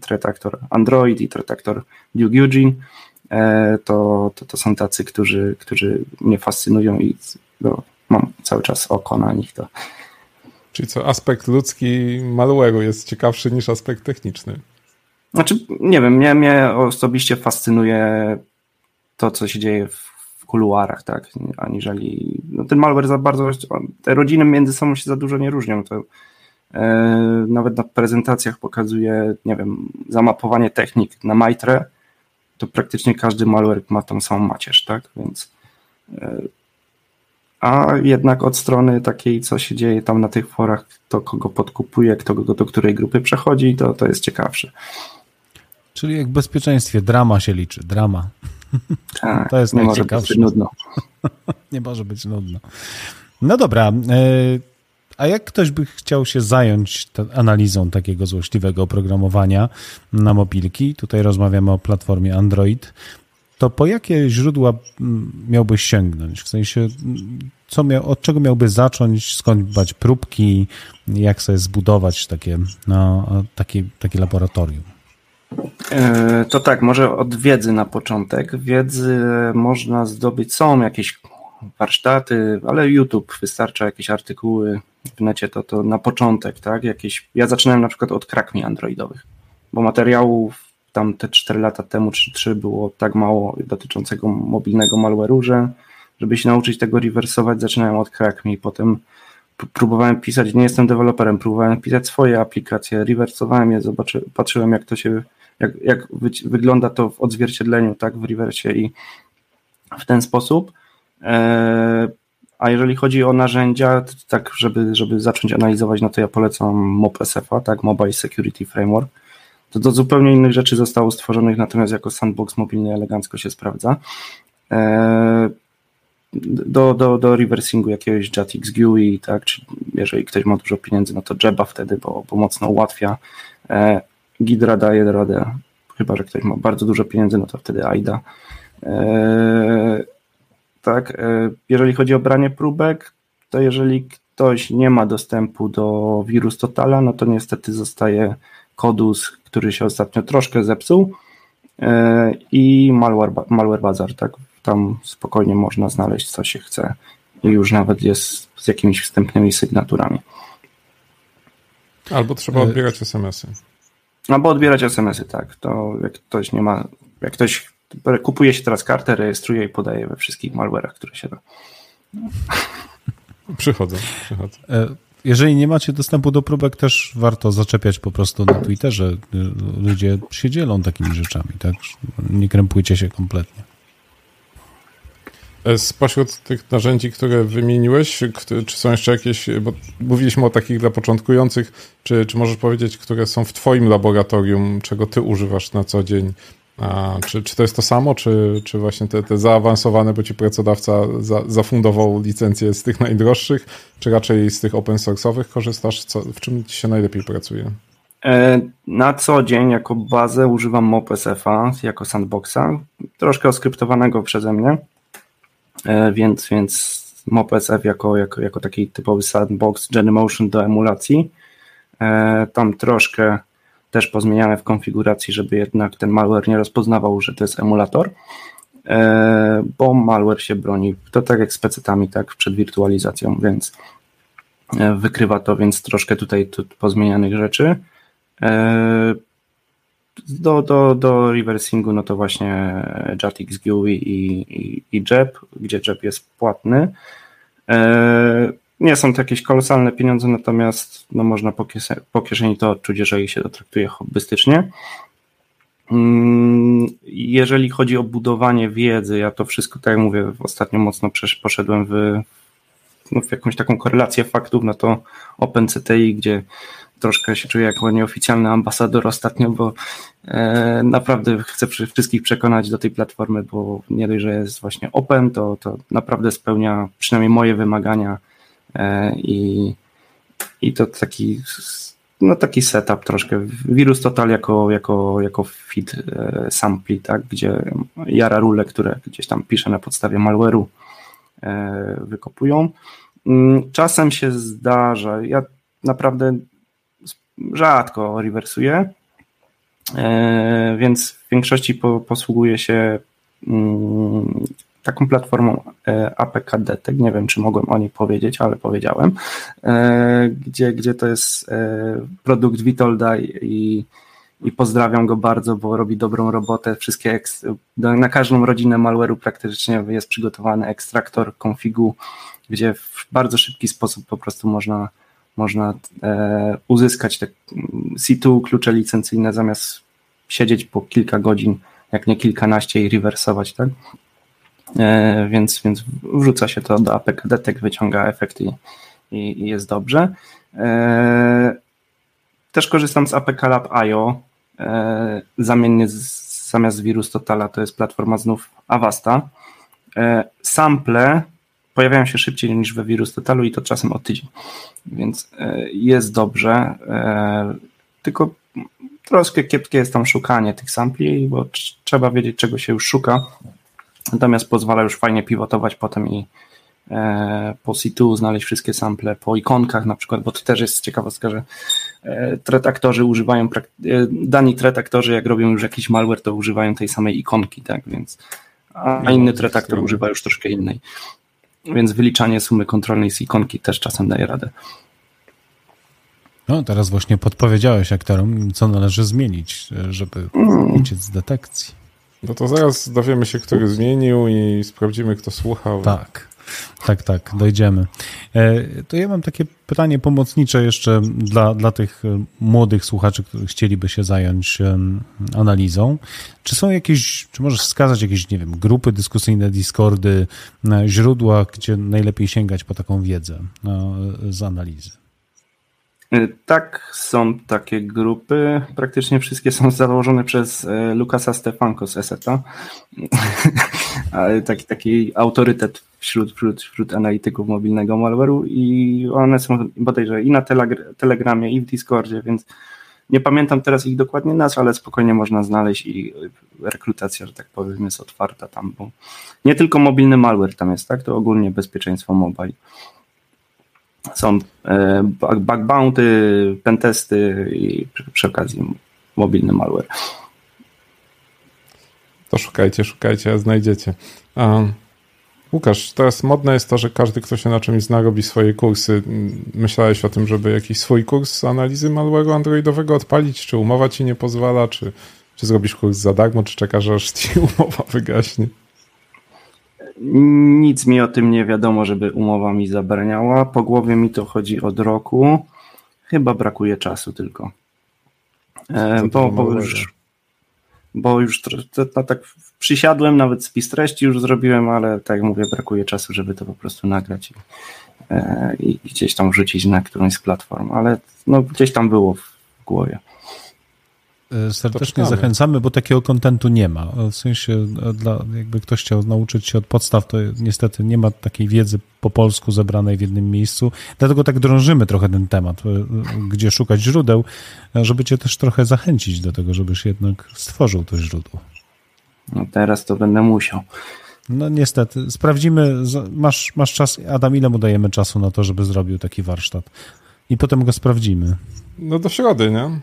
tretraktor Android i tretraktor Duke Eugene, e, to, to, to są tacy, którzy, którzy mnie fascynują i no, mam cały czas oko na nich. To. Czyli co, aspekt ludzki malware'u jest ciekawszy niż aspekt techniczny? Znaczy, nie wiem, mnie, mnie osobiście fascynuje to, co się dzieje w kuluarach, tak, aniżeli no ten malware za bardzo, te rodziny między sobą się za dużo nie różnią, to e, nawet na prezentacjach pokazuje, nie wiem, zamapowanie technik na Maitre, to praktycznie każdy malware ma tą samą macierz, tak, więc e, a jednak od strony takiej, co się dzieje tam na tych forach, kto kogo podkupuje, kto go do której grupy przechodzi, to, to jest ciekawsze. Czyli jak w bezpieczeństwie drama się liczy, drama. Tak, to jest nie może być nudno. nie może być nudno. No dobra, e, a jak ktoś by chciał się zająć analizą takiego złośliwego oprogramowania na mobilki, tutaj rozmawiamy o platformie Android, to po jakie źródła miałbyś sięgnąć? W sensie, co miał, od czego miałby zacząć, skąd brać próbki, jak sobie zbudować takie, no, takie, takie laboratorium? E, to tak, może od wiedzy na początek. Wiedzy można zdobyć, są jakieś warsztaty, ale YouTube wystarcza jakieś artykuły w necie, to, to na początek, tak? Jakieś, ja zaczynałem na przykład od krakmi androidowych, bo materiałów tam te 4 lata temu czy 3 było tak mało dotyczącego mobilnego malware'u, że żeby się nauczyć tego rewersować, zaczynałem od krakmi, potem próbowałem pisać, nie jestem deweloperem, próbowałem pisać swoje aplikacje, rewersowałem je, zobaczy, patrzyłem jak to się jak, jak wygląda to w odzwierciedleniu, tak, w rewersie i w ten sposób. E, a jeżeli chodzi o narzędzia, tak, żeby, żeby zacząć analizować, no to ja polecam MobSF-a, tak, Mobile Security Framework. To do zupełnie innych rzeczy zostało stworzonych, natomiast jako sandbox mobilny elegancko się sprawdza. E, do, do, do reversingu jakiegoś JATX GUI, tak, czy jeżeli ktoś ma dużo pieniędzy, no to Jeba wtedy, bo, bo mocno ułatwia. E, Gidra daje radę, chyba że ktoś ma bardzo dużo pieniędzy, no to wtedy AIDA. Eee, tak, e, jeżeli chodzi o branie próbek, to jeżeli ktoś nie ma dostępu do wirus Totala, no to niestety zostaje Kodus, który się ostatnio troszkę zepsuł e, i Malware, malware Bazar, tak, tam spokojnie można znaleźć co się chce i już nawet jest z jakimiś wstępnymi sygnaturami. Albo trzeba e, odbierać SMS-y. Albo odbierać SMS-y, tak. To jak ktoś nie ma, jak ktoś kupuje się teraz kartę, rejestruje i podaje we wszystkich malware'ach, które się da. Przychodzą, przychodzą. E, jeżeli nie macie dostępu do próbek, też warto zaczepiać po prostu na Twitterze. Ludzie się dzielą takimi rzeczami, tak? Nie krępujcie się kompletnie. E, spośród tych narzędzi, które wymieniłeś, czy są jeszcze jakieś, bo mówiliśmy o takich dla początkujących, czy, czy możesz powiedzieć, które są w Twoim laboratorium, czego Ty używasz na co dzień? A, czy, czy to jest to samo, czy, czy właśnie te, te zaawansowane, bo Ci pracodawca za, zafundował licencje z tych najdroższych, czy raczej z tych open source'owych korzystasz? Co, w czym Ci się najlepiej pracuje? E, na co dzień jako bazę używam MopSF-a jako sandboxa, troszkę oskryptowanego przeze mnie. E, więc, więc MopSF jako, jako, jako taki typowy sandbox Genymotion do emulacji. E, tam troszkę też pozmieniane w konfiguracji, żeby jednak ten malware nie rozpoznawał, że to jest emulator, e, bo malware się broni, to tak jak z pecetami, tak przed wirtualizacją, więc wykrywa to, więc troszkę tutaj tu pozmienianych rzeczy. Do, do, do reversingu, no to właśnie JATX GUI i, i, JEP, gdzie JEP jest płatny. Nie są to jakieś kolosalne pieniądze, natomiast no można po, kieszeni, po kieszeni to odczuć, jeżeli się to traktuje hobbystycznie. Mm, jeżeli chodzi o budowanie wiedzy, ja to wszystko, tak jak mówię, ostatnio mocno poszedłem w, no, w jakąś taką korelację faktów, no to OpenCTI, gdzie troszkę się czuję jako nieoficjalny ambasador ostatnio, bo e, naprawdę chcę wszystkich przekonać do tej platformy, bo nie dość, że jest właśnie open, to, to naprawdę spełnia przynajmniej moje wymagania e, i, i to taki no taki setup troszkę. Wirus Total jako, jako, jako feed e, sampli, tak, gdzie jara rule, które gdzieś tam pisze na podstawie malware'u wykopują. Mm, czasem się zdarza, ja naprawdę rzadko rewersuję, e, więc w większości po, posługuję się mm, taką platformą e, APK Detect, nie wiem czy mogłem o niej powiedzieć, ale powiedziałem, e, gdzie, gdzie to jest e, produkt Witolda i, i pozdrawiam go bardzo, bo robi dobrą robotę. Wszystkie na każdą rodzinę malware'u praktycznie jest przygotowany ekstraktor konfigu, gdzie w bardzo szybki sposób po prostu można, można uzyskać te C2 klucze licencyjne zamiast siedzieć po kilka godzin, jak nie kilkanaście i rewersować, tak? E, więc, więc wrzuca się to do APK Detect, wyciąga efekt i, i, jest dobrze. E, też korzystam z APK Lab IO, e, zamiennie z, zamiast Virus Totala to jest platforma znów Avasta. Sample pojawiają się szybciej niż we Virus Totalu i to czasem o tydzień, więc jest dobrze, tylko troszkę kiepskie jest tam szukanie tych sampli, bo trzeba wiedzieć czego się już szuka, Natomiast pozwala już fajnie pivotować potem i e, po C2 znaleźć wszystkie sample, po ikonkach na przykład, bo to też jest ciekawostka, że e, tretaktorzy używają, e, dani tretaktorzy jak robią już jakiś malware, to używają tej samej ikonki, tak, więc a no, inny tretaktor używa już troszkę innej. Więc wyliczanie sumy kontrolnej z ikonki też czasem daje radę. No, teraz właśnie podpowiedziałeś aktorom, co należy zmienić, żeby mm. uciec z detekcji. No to zaraz dowiemy się, który zmienił i sprawdzimy, kto słuchał. Tak, tak, tak, dojdziemy. E, to ja mam takie pytanie pomocnicze jeszcze dla, dla tych e, młodych słuchaczy, którzy chcieliby się zająć analizą. Czy są jakieś, czy możesz wskazać jakieś, nie wiem, grupy dyskusyjne, Discordy, e, źródła, gdzie najlepiej sięgać po taką wiedzę z analizy? E, tak, są takie grupy. Praktycznie wszystkie są założone przez e, Lukasa Stefanko z Eseta. taki, taki autorytet wśród, wśród, wśród analityków mobilnego malware'u i one są bodajże i na Telegramie, i w Discordzie, więc nie pamiętam teraz ich dokładnie nazw, ale spokojnie można znaleźć i rekrutacja, że tak powiem, jest otwarta tam, bo nie tylko mobilny malware tam jest, tak? To ogólnie bezpieczeństwo mobile są e, bug bounty, pentesty i przy, okazji mobilny malware. To szukajcie, szukajcie, a znajdziecie. Łukasz, teraz modne jest to, że każdy, kto się na czymś zna, robi swoje kursy. Myślałeś o tym, żeby jakiś swój kurs analizy malware'u androidowego odpalić? Czy umowa ci nie pozwala? Czy, czy zrobisz kurs za darmo? Czy czekasz, aż ci umowa wygaśnie? Nic mi o tym nie wiadomo, żeby umowa mi zabraniała. Po głowie mi to chodzi od roku. Chyba brakuje czasu tylko. E, bo, bo, już, bo już to, to, tak przysiadłem, nawet spis treści już zrobiłem, ale tak jak mówię, brakuje czasu, żeby to po prostu nagrać i, e, i gdzieś tam wrzucić na którąś z platform, ale no, gdzieś tam było w głowie. E, serdecznie zachęcamy, bo takiego kontentu nie ma. W sensie, dla, jakby ktoś chciał nauczyć się od podstaw, to niestety nie ma takiej wiedzy po polsku zebranej w jednym miejscu. Dlatego tak drążymy trochę ten temat, e, gdzie szukać źródeł, żeby cię też trochę zachęcić do tego, żebyś jednak stworzył to źródło. No teraz to będę musiał. No niestety, sprawdzimy, masz, masz czas, Adam, ile mu dajemy czasu na to, żeby zrobił taki warsztat? I potem go sprawdzimy. No do środy, nie?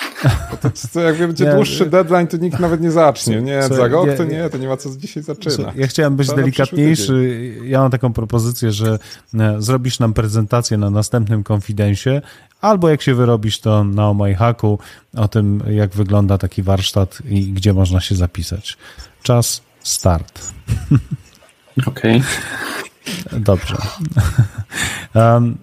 To, to jak będzie nie, dłuższy deadline, to nikt nawet nie zacznie. Nie, co, za rok to nie, to nie ma co dzisiaj zaczyna. ja chciałem być delikatniejszy. Ja mam taką propozycję, że e, zrobisz nam prezentację na następnym konfidencie, albo jak się wyrobisz, to na Omajhaku o tym, jak wygląda taki warsztat i gdzie można się zapisać. Czas start. Okej. Okay. Dobrze. Um,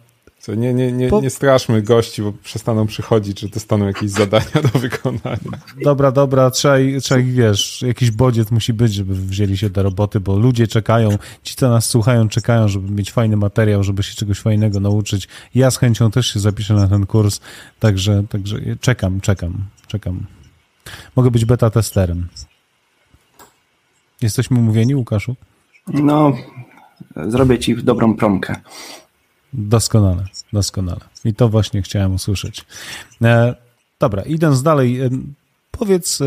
Co, nie, nie, nie, nie straszmy gości, bo przestaną przychodzić, że dostaną jakieś zadania do wykonania. Dobra, dobra, trzeba, trzeba ich, wiesz, jakiś bodziec musi być, żeby wzięli się do roboty, bo ludzie czekają, ci, co nas słuchają, czekają, żeby mieć fajny materiał, żeby się czegoś fajnego nauczyć. Ja z chęcią też się zapiszę na ten kurs, także, także czekam, czekam, czekam. Mogę być beta testerem. Jesteśmy umówieni, Łukaszu? No, zrobię ci dobrą promkę. Doskonale, doskonale. I to właśnie chciałem usłyszeć. E, dobra, idąc dalej, e, powiedz, e,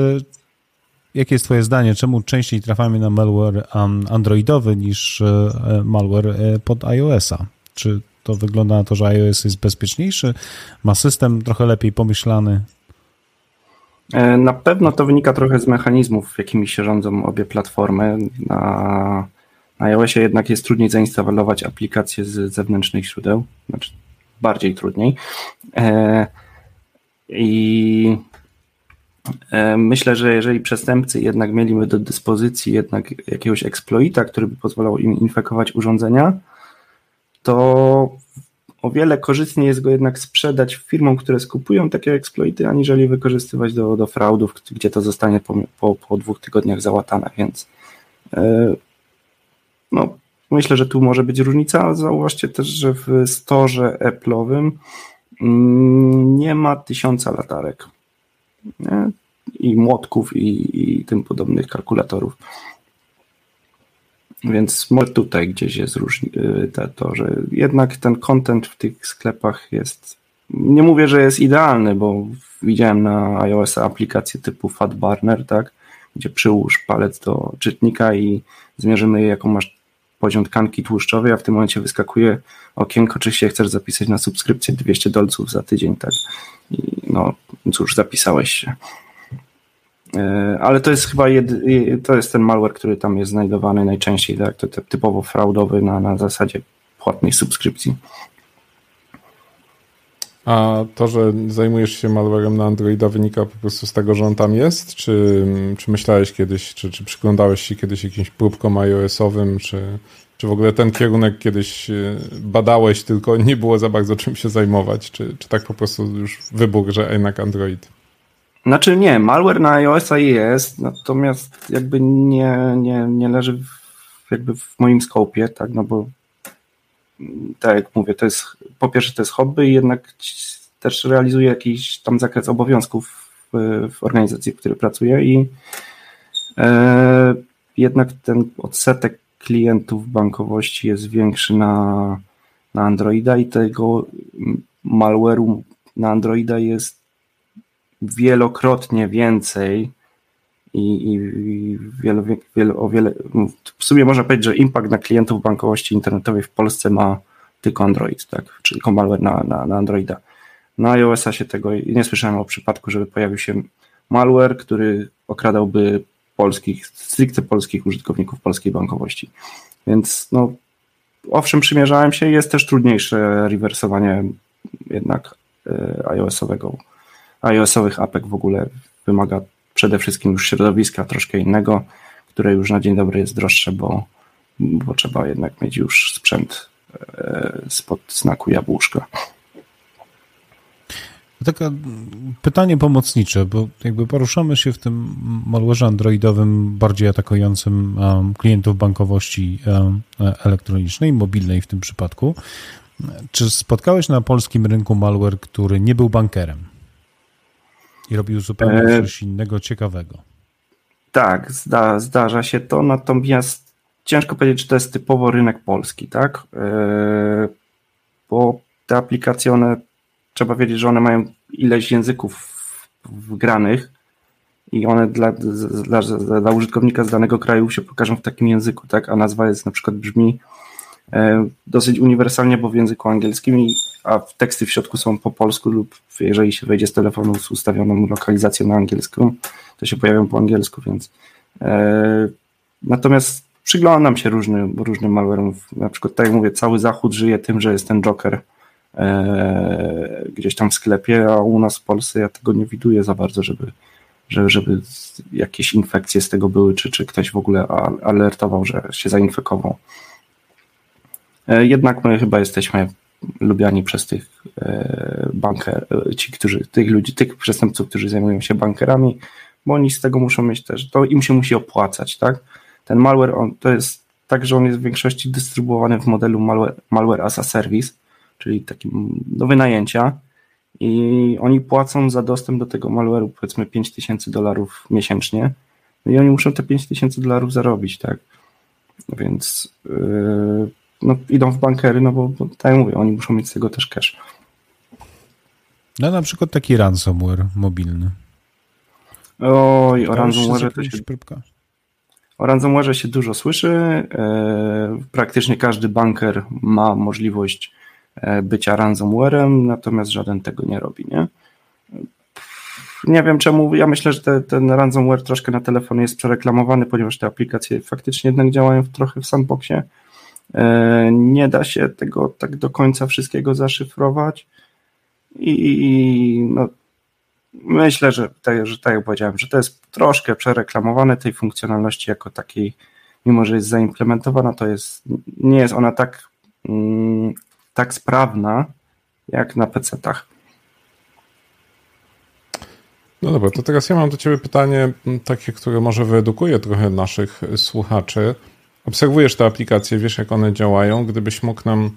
jakie jest twoje zdanie, czemu częściej trafiamy na malware androidowy niż malware pod iOS-a? Czy to wygląda na to, że iOS jest bezpieczniejszy, ma system trochę lepiej pomyślany? Na pewno to wynika trochę z mechanizmów, jakimi się rządzą obie platformy. Na na iOSie jednak jest trudniej zainstalować aplikacje z zewnętrznych źródeł, znaczy bardziej trudniej. E, I e, myślę, że jeżeli przestępcy jednak mieliby do dyspozycji jednak jakiegoś exploita, który by pozwalał im infekować urządzenia, to o wiele korzystniej jest go jednak sprzedać firmom, które skupują takie exploity, aniżeli wykorzystywać do, do fraudów, gdzie to zostanie po, po, po dwóch tygodniach załatane, więc e, no, myślę, że tu może być różnica. Zauważcie też, że w storze Apple'owym mm, nie ma tysiąca latarek nie? i młotków i, i tym podobnych kalkulatorów. Więc może tutaj gdzieś jest różnica, to, że jednak ten content w tych sklepach jest. Nie mówię, że jest idealny, bo widziałem na iOS aplikację typu FatBurner, tak, gdzie przyłóż palec do czytnika i zmierzymy, jaką masz poziom tkanki tłuszczowej, a w tym momencie wyskakuje okienko, czy się chcesz zapisać na subskrypcję 200 dolców za tydzień, tak? I no cóż, zapisałeś się. E, ale to jest chyba jed, to jest ten malware, który tam jest znajdowany najczęściej, tak? To typowo fraudowy na, na zasadzie płatnej subskrypcji. A to, że zajmujesz się malwarem na Androida wynika po prostu z tego, że on tam jest? Czy, czy myślałeś kiedyś, czy, czy przyglądałeś się kiedyś jakimś próbkom iOS-owym, czy, czy w ogóle ten kierunek kiedyś e, badałeś, tylko nie było za bardzo czym się zajmować? Czy, czy tak po prostu już wybór, że jednak Android? Znaczy nie, malware na iOS-a jest, natomiast jakby nie, nie, nie leży w, jakby w moim skopie, tak, no bo tak jak mówię, to jest po pierwsze to jest hobby jednak też realizuje jakiś tam zakres obowiązków w, w organizacji, w której pracuję i e, jednak ten odsetek klientów bankowości jest większy na, na Androida i tego malware'u na Androida jest wielokrotnie więcej i, i wiele, o wiele, w sumie można powiedzieć, że impact na klientów bankowości internetowej w Polsce ma tylko Android, tak, czyli malware na, na, na Androida. Na iOS-a się tego nie słyszałem o przypadku, żeby pojawił się malware, który okradałby polskich, stricte polskich użytkowników polskiej bankowości. Więc no, owszem, przymierzałem się, jest też trudniejsze rewersowanie jednak e, iOS-owego, iOS-owych apek w ogóle wymaga przede wszystkim już środowiska troszkę innego, które już na dzień dobry jest droższe, bo, bo trzeba jednak mieć już sprzęt e, spod znaku jabłuszka. Takie pytanie pomocnicze, bo jakby poruszamy się w tym malwarze androidowym bardziej atakującym klientów bankowości elektronicznej, mobilnej w tym przypadku. Czy spotkałeś na polskim rynku malware, który nie był bankerem? I robił zupełnie e... coś innego ciekawego. Tak, zda, zdarza się to, natomiast ciężko powiedzieć, czy to jest typowo rynek polski, tak? E... Bo te aplikacje, one trzeba wiedzieć, że one mają ileś języków wgranych i one dla, dla, dla użytkownika z danego kraju się pokażą w takim języku, tak? A nazwa jest na przykład brzmi e, dosyć uniwersalnie, bo w języku angielskim, a teksty w środku są po polsku lub jeżeli się wejdzie z telefonu z ustawioną lokalizacją na angielską, to się pojawią po angielsku, więc e, natomiast przyglądam się różnym, różnym malware'om. Na przykład, tak jak mówię, cały zachód żyje tym, że jest ten Joker e, gdzieś tam w sklepie, a u nas w Polsce ja tego nie widuję za bardzo, żeby, żeby, żeby jakieś infekcje z tego były, czy, czy ktoś w ogóle alertował, że się zainfekował. E, jednak my chyba jesteśmy lubiani przez tych e, banker, e, ci, którzy, tych ludzi, tych przestępców, którzy zajmują się bankerami, bo oni z tego muszą mieć też, to im się musi opłacać, tak? Ten malware, on, to jest tak, że on jest w większości dystrybuowany w modelu malware, malware as a service, czyli takim do wynajęcia i oni płacą za dostęp do tego malware'u powiedzmy 5000 dolarów miesięcznie i oni muszą te 5000 dolarów zarobić, tak? Więc yy, no, idą w bankery, no bo, bo tak jak mówię, oni muszą mieć z tego też cash. No na przykład taki ransomware mobilny. Oj, o ransomware to się... O ransomware się dużo słyszy. E, praktycznie każdy banker ma możliwość e, bycia ransomwarem, natomiast żaden tego nie robi, nie? Nie wiem czemu, ja myślę, że te, ten ransomware troszkę na telefonie jest przereklamowany, ponieważ te aplikacje faktycznie jednak działają trochę w sandboxie. E, nie da się tego tak do końca wszystkiego zaszyfrować i no, myślę, że tak, że tak jak powiedziałem, że to jest troszkę przereklamowane tej funkcjonalności jako takiej, mimo że jest zaimplementowana, to jest, nie jest ona tak, mm, tak sprawna jak na PC-tach. No dobra, to teraz ja mam do Ciebie pytanie, takie, które może wyedukuje trochę naszych słuchaczy. Obserwujesz te aplikacje, wiesz jak one działają. Gdybyś mógł nam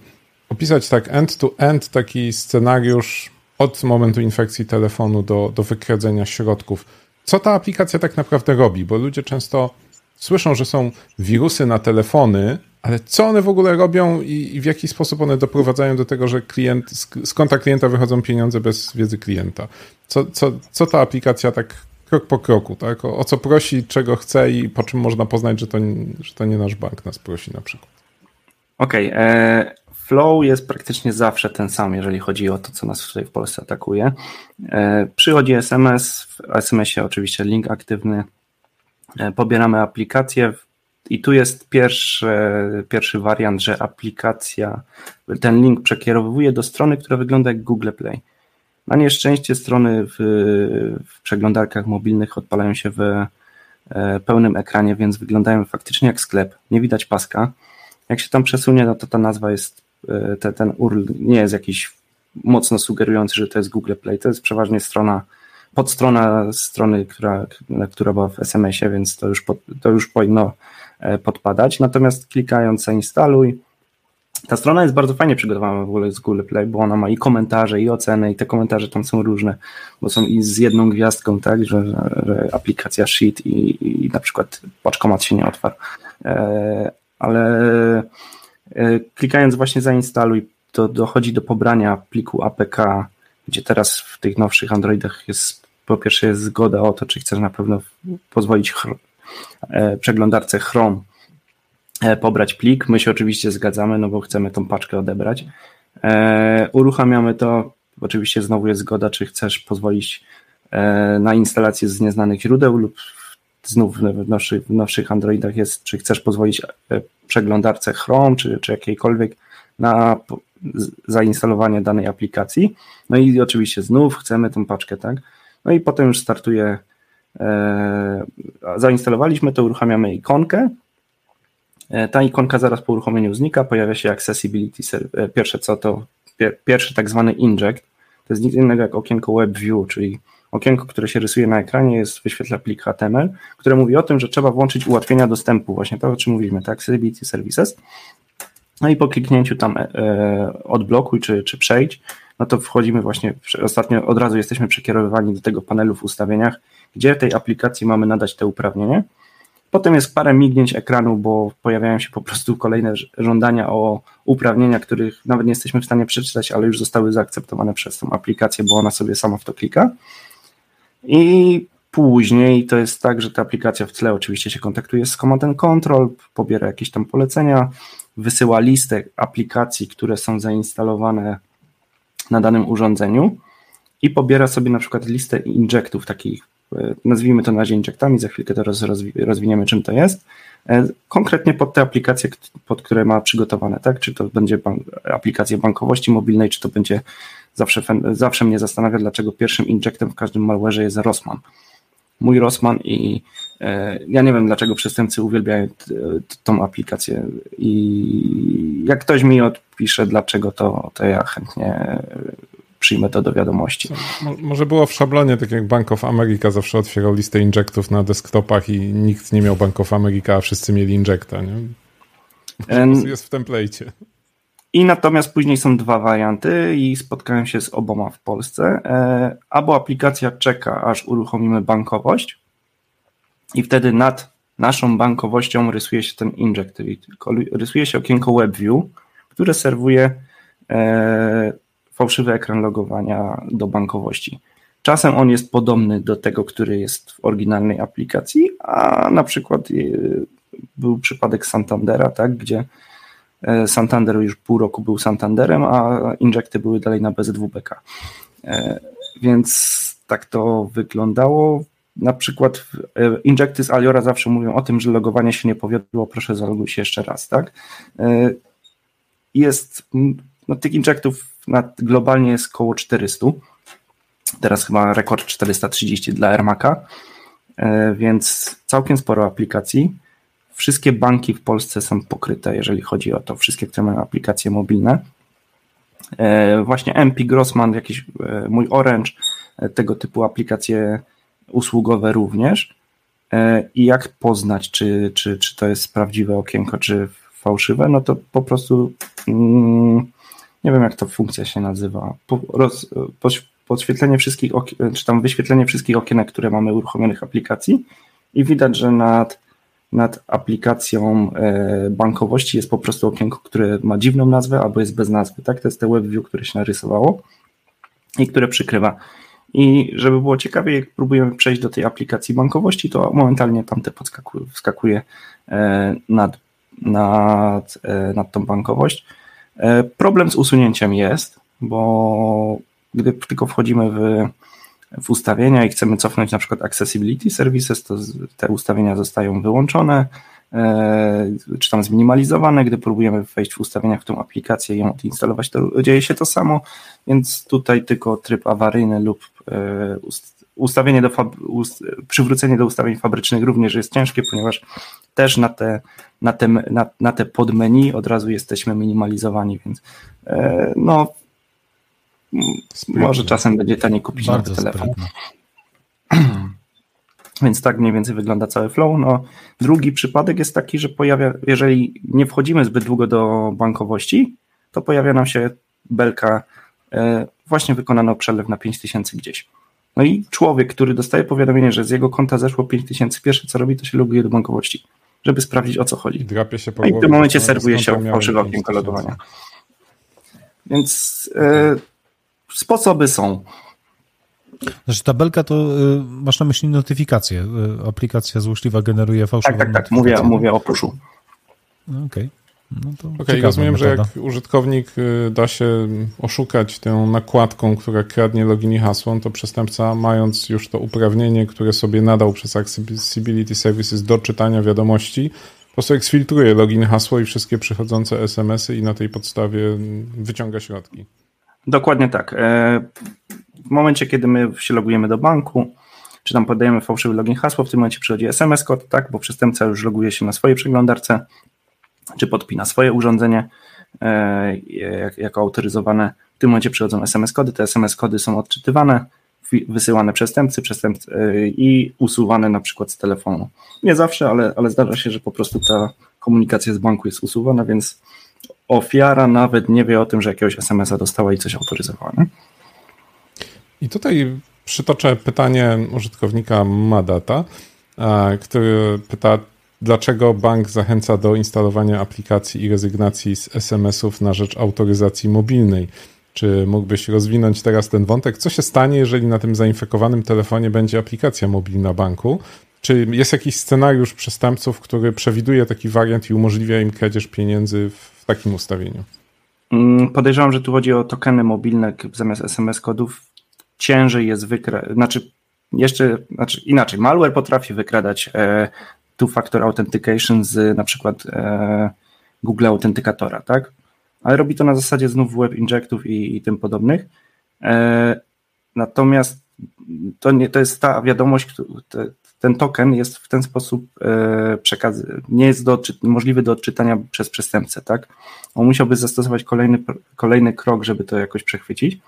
opisać tak end-to-end -end taki scenariusz od momentu infekcji telefonu do, do wykradzenia środków. Co ta aplikacja tak naprawdę robi? Bo ludzie często słyszą, że są wirusy na telefony, ale co one w ogóle robią i, i w jaki sposób one doprowadzają do tego, że klient, z, konta klienta wychodzą pieniądze bez wiedzy klienta? Co, co, co ta aplikacja tak krok po kroku, tak? O, o, co prosi, czego chce i po czym można poznać, że to, że to nie nasz bank nas prosi na przykład. Okej, okay, e, flow jest praktycznie zawsze ten sam, jeżeli chodzi o to, co nas tutaj w Polsce atakuje. E, przychodzi SMS, w SMS-ie oczywiście link aktywny, e, pobieramy aplikację i tu jest pierwszy, pierwszy wariant, że aplikacja, ten link przekierowuje do strony, która wygląda jak Google Play. Na nieszczęście strony w, w przeglądarkach mobilnych odpalają się w e, pełnym ekranie, więc wyglądają faktycznie jak sklep. Nie widać paska. Jak się tam przesunie, no to ta nazwa jest, e, te, ten URL nie jest jakiś mocno sugerujący, że to jest Google Play. To jest przeważnie strona, podstrona strony, która, która była w SMS-ie, więc to już, pod, to już powinno e, podpadać. Natomiast klikając zainstaluj, ta strona jest bardzo fajnie przygotowana w ogóle z Google Play, bo ona ma i komentarze, i oceny, i te komentarze tam są różne, bo są i z jedną gwiazdką, tak, że, że aplikacja Sheet i, i na przykład paczkomat się nie otwarł. E, ale e, klikając właśnie zainstaluj, to dochodzi do pobrania pliku APK, gdzie teraz w tych nowszych Androidach jest po pierwsze jest zgoda o to, czy chcesz na pewno pozwolić e, przeglądarce Chrome pobrać plik. My się oczywiście zgadzamy, no bo chcemy tą paczkę odebrać. E, uruchamiamy to. Oczywiście znowu jest zgoda, czy chcesz pozwolić e, na instalację z nieznanych źródeł lub znów w nowszych, w nowszych Androidach jest, czy chcesz pozwolić przeglądarce Chrome, czy, czy jakiejkolwiek na zainstalowanie danej aplikacji. No i oczywiście znów chcemy tą paczkę, tak? No i potem już startuje, e, zainstalowaliśmy to, uruchamiamy ikonkę, E, ta ikonka zaraz po uruchomieniu znika, pojawia się Accessibility. E, pierwsze co to, pierwszy tak zwany inject, to jest nic innego jak okienko WebView, czyli okienko, które się rysuje na ekranie, jest wyświetla plik HTML, które mówi o tym, że trzeba włączyć ułatwienia dostępu, właśnie to o czym mówimy, tak, Accessibility Services. No i po kliknięciu tam e, e, odblokuj czy, czy przejdź, no to wchodzimy właśnie, ostatnio od razu jesteśmy przekierowywani do tego panelu w ustawieniach, gdzie tej aplikacji mamy nadać te uprawnienie. Potem jest parę mignięć ekranu, bo pojawiają się po prostu kolejne żądania o uprawnienia, których nawet nie jesteśmy w stanie przeczytać, ale już zostały zaakceptowane przez tą aplikację, bo ona sobie sama w to klika. I później to jest tak, że ta aplikacja w tle oczywiście się kontaktuje z Command Control, pobiera jakieś tam polecenia, wysyła listę aplikacji, które są zainstalowane na danym urządzeniu i pobiera sobie na przykład listę injektów takich, nazwijmy to na razie injektami, za chwilkę to rozwiniemy czym to jest, e, konkretnie pod te aplikacje, pod które ma przygotowane, tak? Czy to będzie bank, aplikacja bankowości mobilnej, czy to będzie zawsze, zawsze mnie zastanawia, dlaczego pierwszym injektem w każdym malware'ze jest Rossman. Mój Rossman i e, ja nie wiem, dlaczego przestępcy uwielbiają tą aplikację i jak ktoś mi odpisze, dlaczego to, to ja chętnie przyjmę to do wiadomości. Może było w szablonie, tak jak Bank of America zawsze otwierał listę injektów na desktopach i nikt nie miał Bank of America, a wszyscy mieli injekta, nie? Jest w template. I natomiast później są dwa warianty i spotkałem się z oboma w Polsce. E, albo aplikacja czeka, aż uruchomimy bankowość i wtedy nad naszą bankowością rysuje się ten inject, rysuje się okienko WebView, które serwuje e, fałszywy ekran logowania do bankowości. Czasem on jest podobny do tego, który jest w oryginalnej aplikacji, a na przykład e, był przypadek Santandera, tak, gdzie e, Santander już pół roku był Santanderem, a injekty były dalej na BZWBK. E, więc tak to wyglądało. Na przykład injekty z Aliora zawsze mówią o tym, że logowanie się nie powiodło, proszę zaloguj się jeszcze raz, tak? Jest, no tych injektów globalnie jest około 400. Teraz chyba rekord 430 dla Airmaka, e, więc całkiem sporo aplikacji. Wszystkie banki w Polsce są pokryte, jeżeli chodzi o to, wszystkie, które mają aplikacje mobilne. E, właśnie MP Grossman, jakiś e, mój Orange, tego typu aplikacje usługowe również. I jak poznać, czy, czy, czy to jest prawdziwe okienko, czy fałszywe, no to po prostu mm, nie wiem jak ta funkcja się nazywa, roz, podświetlenie wszystkich, czy tam wyświetlenie wszystkich okienek, które mamy uruchomionych aplikacji i widać, że nad, nad aplikacją e, bankowości jest po prostu okienko, które ma dziwną nazwę albo jest bez nazwy, tak? To jest te WebView, które się narysowało i które przykrywa. I żeby było ciekawie, jak próbujemy przejść do tej aplikacji bankowości, to momentalnie tamte podskakuje, wskakuje e, nad, nad, e, nad tą bankowość problem z usunięciem jest, bo gdy tylko wchodzimy w, w ustawienia i chcemy cofnąć na przykład Accessibility Services, to te ustawienia zostają wyłączone, e, czy tam zminimalizowane. Gdy próbujemy wejść w ustawieniach w tą aplikację i ją odinstalować, to dzieje się to samo, więc tutaj tylko tryb awaryjny lub e, ustawienie do przywrócenie do ustawień fabrycznych również jest ciężkie, ponieważ też na te, na te, na, na te podmenu od razu jesteśmy minimalizowani, więc e, no może czasem będzie taniej kupić Bardzo nowy telefon. Więc tak mniej więcej wygląda cały flow. No, drugi przypadek jest taki, że pojawia, jeżeli nie wchodzimy zbyt długo do bankowości, to pojawia nam się belka, e, właśnie wykonano przelew na 5000 gdzieś. No i człowiek, który dostaje powiadomienie, że z jego konta zeszło 5000, pierwsze co robi, to się loguje do bankowości, żeby sprawdzić o co chodzi. Drapie się po no i w tym momencie serwuje się fałszywe okienko logowania. Więc e, sposoby są. Znaczy tabelka to y, masz na myśli notyfikację. Y, aplikacja złośliwa generuje fałszywe Tak, tak, tak. Mówię, mówię o puszu. Okej. Okay. No Okej, okay, rozumiem, metoda. że jak użytkownik y, da się oszukać tą nakładką, która kradnie login i hasło, to przestępca, mając już to uprawnienie, które sobie nadał przez Accessibility Services do czytania wiadomości, po prostu eksfiltruje login, hasło i wszystkie przychodzące SMS-y i na tej podstawie wyciąga środki. Dokładnie tak. E, w momencie, kiedy my się logujemy do banku, czy tam podajemy fałszywy login, hasło, w tym momencie przychodzi SMS-kod, tak, bo przestępca już loguje się na swojej przeglądarce, czy podpina swoje urządzenie e, jako autoryzowane. W tym momencie przychodzą SMS-kody, te SMS-kody są odczytywane, wysyłane przestępcy, przestępcy e, i usuwane na przykład z telefonu. Nie zawsze, ale, ale zdarza się, że po prostu ta komunikacja z banku jest usuwana, więc ofiara nawet nie wie o tym, że jakiegoś SMS-a dostała i coś autoryzowała. I tutaj przytoczę pytanie użytkownika Madata, który pyta, Dlaczego bank zachęca do instalowania aplikacji i rezygnacji z SMS-ów na rzecz autoryzacji mobilnej? Czy mógłbyś rozwinąć teraz ten wątek? Co się stanie, jeżeli na tym zainfekowanym telefonie będzie aplikacja mobilna banku? Czy jest jakiś scenariusz przestępców, który przewiduje taki wariant i umożliwia im kradzież pieniędzy w takim ustawieniu? Mm, podejrzewam, że tu chodzi o tokeny mobilne zamiast SMS kodów. Ciężej jest wykradać, znaczy jeszcze, znaczy inaczej, malware potrafi wykradać e, two-factor authentication z na przykład e, Google Authenticatora, tak? Ale robi to na zasadzie znów web injectów i, i tym podobnych. E, natomiast to, nie, to jest ta wiadomość, te, ten token jest w ten sposób e, przekaz, nie jest do, możliwy do odczytania przez przestępcę, tak? On musiałby zastosować kolejny, kolejny krok, żeby to jakoś przechwycić.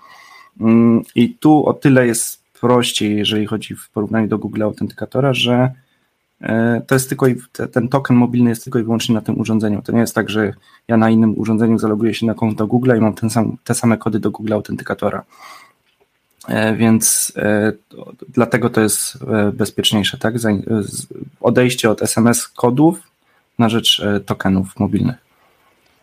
Mm, I tu o tyle jest prościej, jeżeli chodzi w porównaniu do Google Authenticatora, że to jest tylko ten token mobilny jest tylko i wyłącznie na tym urządzeniu. To nie jest tak, że ja na innym urządzeniu zaloguję się na konto Google i mam ten sam, te same kody do Google Authenticatora. E, więc e, dlatego to jest bezpieczniejsze, tak? Odejście od SMS kodów na rzecz tokenów mobilnych.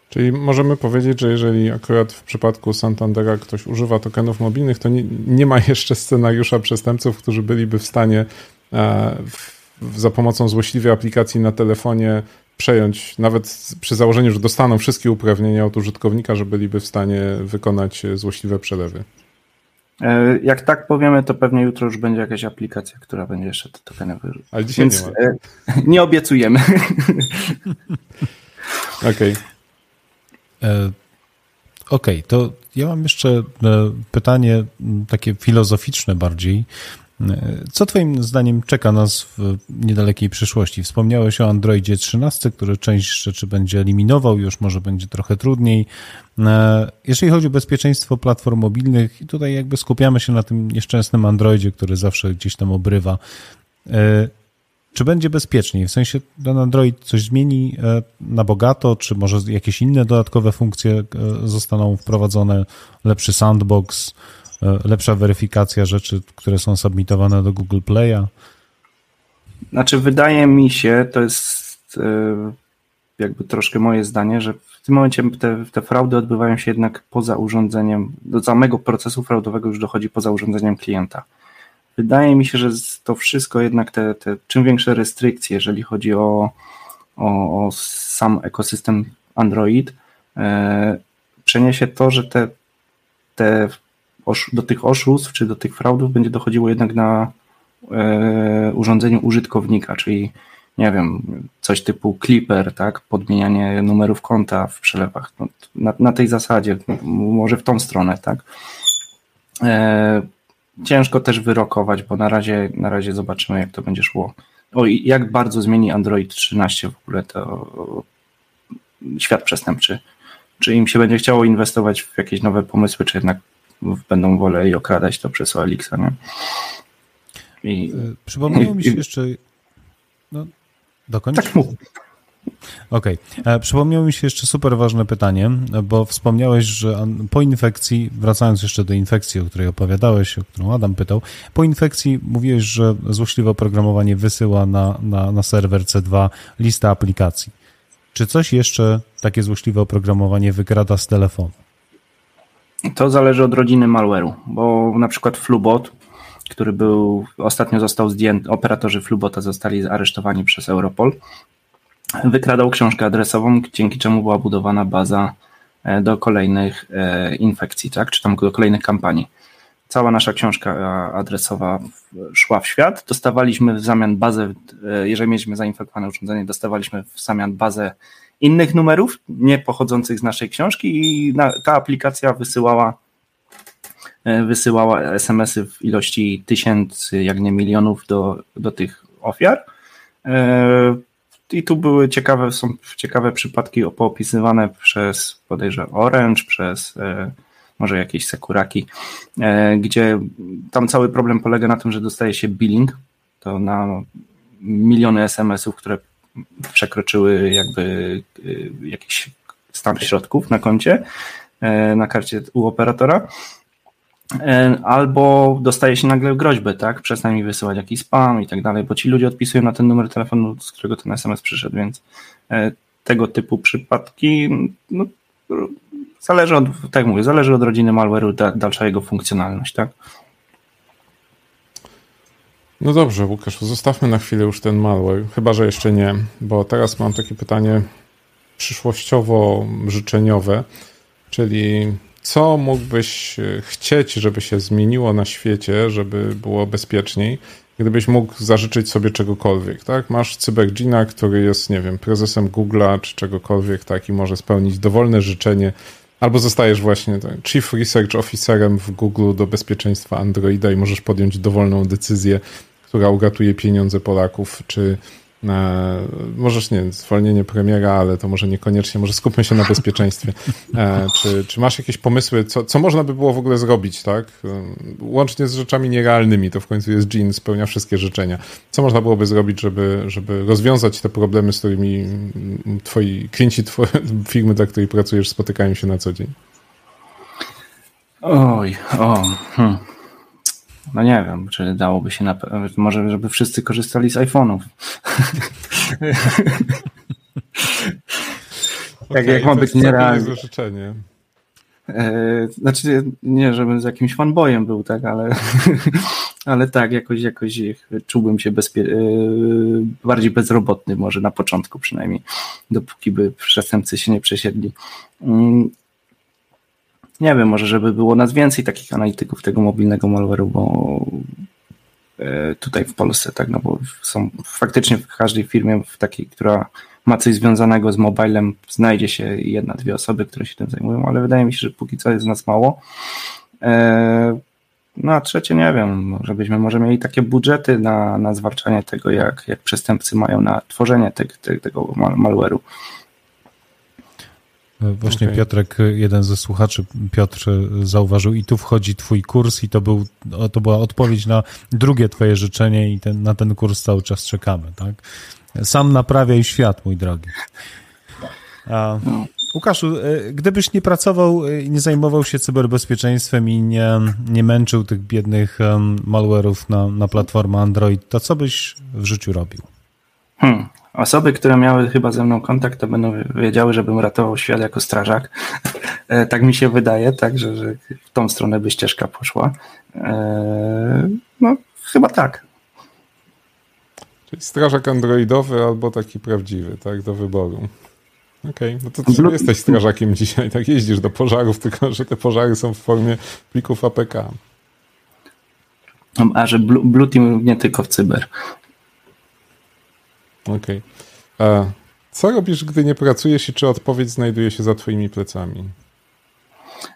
Czyli możemy powiedzieć, że jeżeli akurat w przypadku Santandera ktoś używa tokenów mobilnych, to nie, nie ma jeszcze scenariusza przestępców, którzy byliby w stanie e, w, za pomocą złośliwej aplikacji na telefonie przejąć, nawet przy założeniu, że dostaną wszystkie uprawnienia od użytkownika, że byliby w stanie wykonać złośliwe przelewy. E, jak tak powiemy, to pewnie jutro już będzie jakaś aplikacja, która będzie jeszcze te tokeny wyrzucać. Ale dzisiaj Więc nie ma. E, nie obiecujemy. Okej. Okay. E, okej, okay, to ja mam jeszcze e, pytanie takie filozoficzne bardziej. E, co Twoim zdaniem czeka nas w niedalekiej przyszłości? Wspomniałeś o Androidzie 13, który część rzeczy będzie eliminował, już może będzie trochę trudniej. Jeżeli chodzi o bezpieczeństwo platform mobilnych, i tutaj jakby skupiamy się na tym nieszczęsnym Androidzie, który zawsze gdzieś tam obrywa. Czy będzie bezpieczniej? W sensie ten Android coś zmieni e, na bogato, czy może jakieś inne dodatkowe funkcje e, zostaną wprowadzone? Lepszy sandbox, e, lepsza weryfikacja rzeczy, które są submitowane do Google Play'a? Znaczy, wydaje mi się, to jest jakby troszkę moje zdanie, że w tym momencie te, te fraudy odbywają się jednak poza urządzeniem, do samego procesu fraudowego już dochodzi poza urządzeniem klienta. Wydaje mi się, że to wszystko jednak te, te czym większe restrykcje, jeżeli chodzi o, o, o sam ekosystem Android, e, przeniesie to, że te, te do tych oszustw czy do tych fraudów będzie dochodziło jednak na e, urządzeniu użytkownika, czyli nie wiem, coś typu Clipper, tak, podmienianie numerów konta w przelewach, no, na, na tej zasadzie, może w tą stronę, tak. E, ciężko też wyrokować, bo na razie, na razie zobaczymy, jak to będzie szło. O, i jak bardzo zmieni Android 13 w ogóle to świat przestępczy. Czy im się będzie chciało inwestować w jakieś nowe pomysły, czy jednak będą woleli okradać to przez OLX, nie? I, e, Przypomniało mi się jeszcze. No, dokończ. Tak, mów. Okej. Okay. E, przypomniało mi się jeszcze super ważne pytanie, bo wspomniałeś, że po infekcji, wracając jeszcze do infekcji, o której opowiadałeś, o którą Adam pytał, po infekcji mówiłeś, że złośliwe oprogramowanie wysyła na, na, na serwer C2 listę aplikacji. Czy coś jeszcze takie złośliwe oprogramowanie wykrada z telefonu? To zależy od rodziny malware'u, bo na przykład Flubot, który był, ostatnio został zdjęty, operatorzy Flubota zostali aresztowani przez Europol, wykradał książkę adresową, dzięki czemu była budowana baza e, do kolejnych e, infekcji, tak? czy tam do kolejnych kampanii. Cała nasza książka adresowa szła w świat. Dostawaliśmy w zamian bazę, e, jeżeli mieliśmy zainfekowane urządzenie, dostawaliśmy w zamian bazę innych numerów, nie pochodzących z naszej książki, i ta aplikacja wysyłała wysyłała SMS-y w ilości tysięcy, jak nie milionów do, do tych ofiar. I tu były ciekawe, są ciekawe przypadki poopisywane przez podejrzewam Orange, przez e, może jakieś sekuraki, e, gdzie tam cały problem polega na tym, że dostaje się billing, to na miliony SMS-ów, które przekroczyły jakby e, jakiś stan środków na koncie, na karcie u operatora E, albo dostaje się nagle groźbę, tak? Przestań mi wysyłać jakiś spam i tak dalej, bo ci ludzie odpisują na ten numer telefonu, z którego ten SMS przyszedł, więc e, tego typu przypadki no, zależy od, tak mówię, zależy od rodziny malware'u, da, dalsza jego funkcjonalność, tak? No dobrze, Łukasz, zostawmy na chwilę już ten malware, chyba że jeszcze nie, bo teraz mam takie pytanie przyszłościowo życzeniowe. Czyli co mógłbyś e, chcieć, żeby się zmieniło na świecie, żeby było bezpieczniej, gdybyś mógł zażyczyć sobie czegokolwiek, tak? Masz CyberGina, który jest, nie wiem, prezesem Google'a czy czegokolwiek, tak, i może spełnić dowolne życzenie, albo zostajesz właśnie tak, Chief Research Officerem w Google do bezpieczeństwa Androida i możesz podjąć dowolną decyzję, która uratuje pieniądze Polaków, czy E, możesz, nie zwolnienie premiera, ale to może niekoniecznie, może skupmy się na bezpieczeństwie. E, czy, czy masz jakieś pomysły, co, co można by było w ogóle zrobić, tak? E, łącznie z rzeczami nierealnymi, to w końcu jest Jean, spełnia wszystkie życzenia. Co można byłoby zrobić, żeby, żeby rozwiązać te problemy, z którymi twoi klienci twoje, firmy, dla której pracujesz, spotykają się na co dzień? Oj, o, hmm. No nie wiem, czy dałoby się na. Może, żeby wszyscy korzystali z iPhone'ów. tak jak ma być nierealne. życzenie. E, znaczy, nie, żebym z jakimś fanboyem był, tak, ale, ale tak, jakoś, jakoś czułbym się bezpie- e, bardziej bezrobotny, może na początku przynajmniej, dopóki by przestępcy się nie przesiedli. Nie wiem, może żeby było nas więcej takich analityków tego mobilnego malware'u, bo e, tutaj w Polsce, tak, no bo są faktycznie w każdej firmie, w takiej, która ma coś związanego z mobilem, znajdzie się jedna, dwie osoby, które się tym zajmują, ale wydaje mi się, że póki co jest nas mało. E, no a trzecie nie wiem, żebyśmy może mieli takie budżety na, na zwalczanie tego, jak, jak przestępcy mają na tworzenie te, te, tego malware'u. Właśnie okay. Piotrek, jeden ze słuchaczy, Piotr zauważył i tu wchodzi twój kurs i to, był, to była odpowiedź na drugie twoje życzenie i ten, na ten kurs cały czas czekamy, tak? Sam naprawiaj świat, mój drogi. A, Łukaszu, e, gdybyś nie pracował e, nie zajmował się cyberbezpieczeństwem i nie, nie męczył tych biednych malware'ów na, na platformę Android, to co byś w życiu robił? Hmm. Osoby, które miały chyba ze mną kontakt, to będą wiedziały, żebym ratował świat jako strażak. E, tak mi się wydaje, tak, że, że w tą stronę by ścieżka poszła. E, no, chyba tak. Czyli strażak androidowy albo taki prawdziwy, tak, do wyboru. Okej, okay. no to ty jesteś strażakiem dzisiaj, tak jeździsz do pożarów, tylko że te pożary są w formie plików APK. A że Blue, Blue Team nie tylko w cyber. Okej. Okay. Co robisz, gdy nie pracujesz i czy odpowiedź znajduje się za twoimi plecami?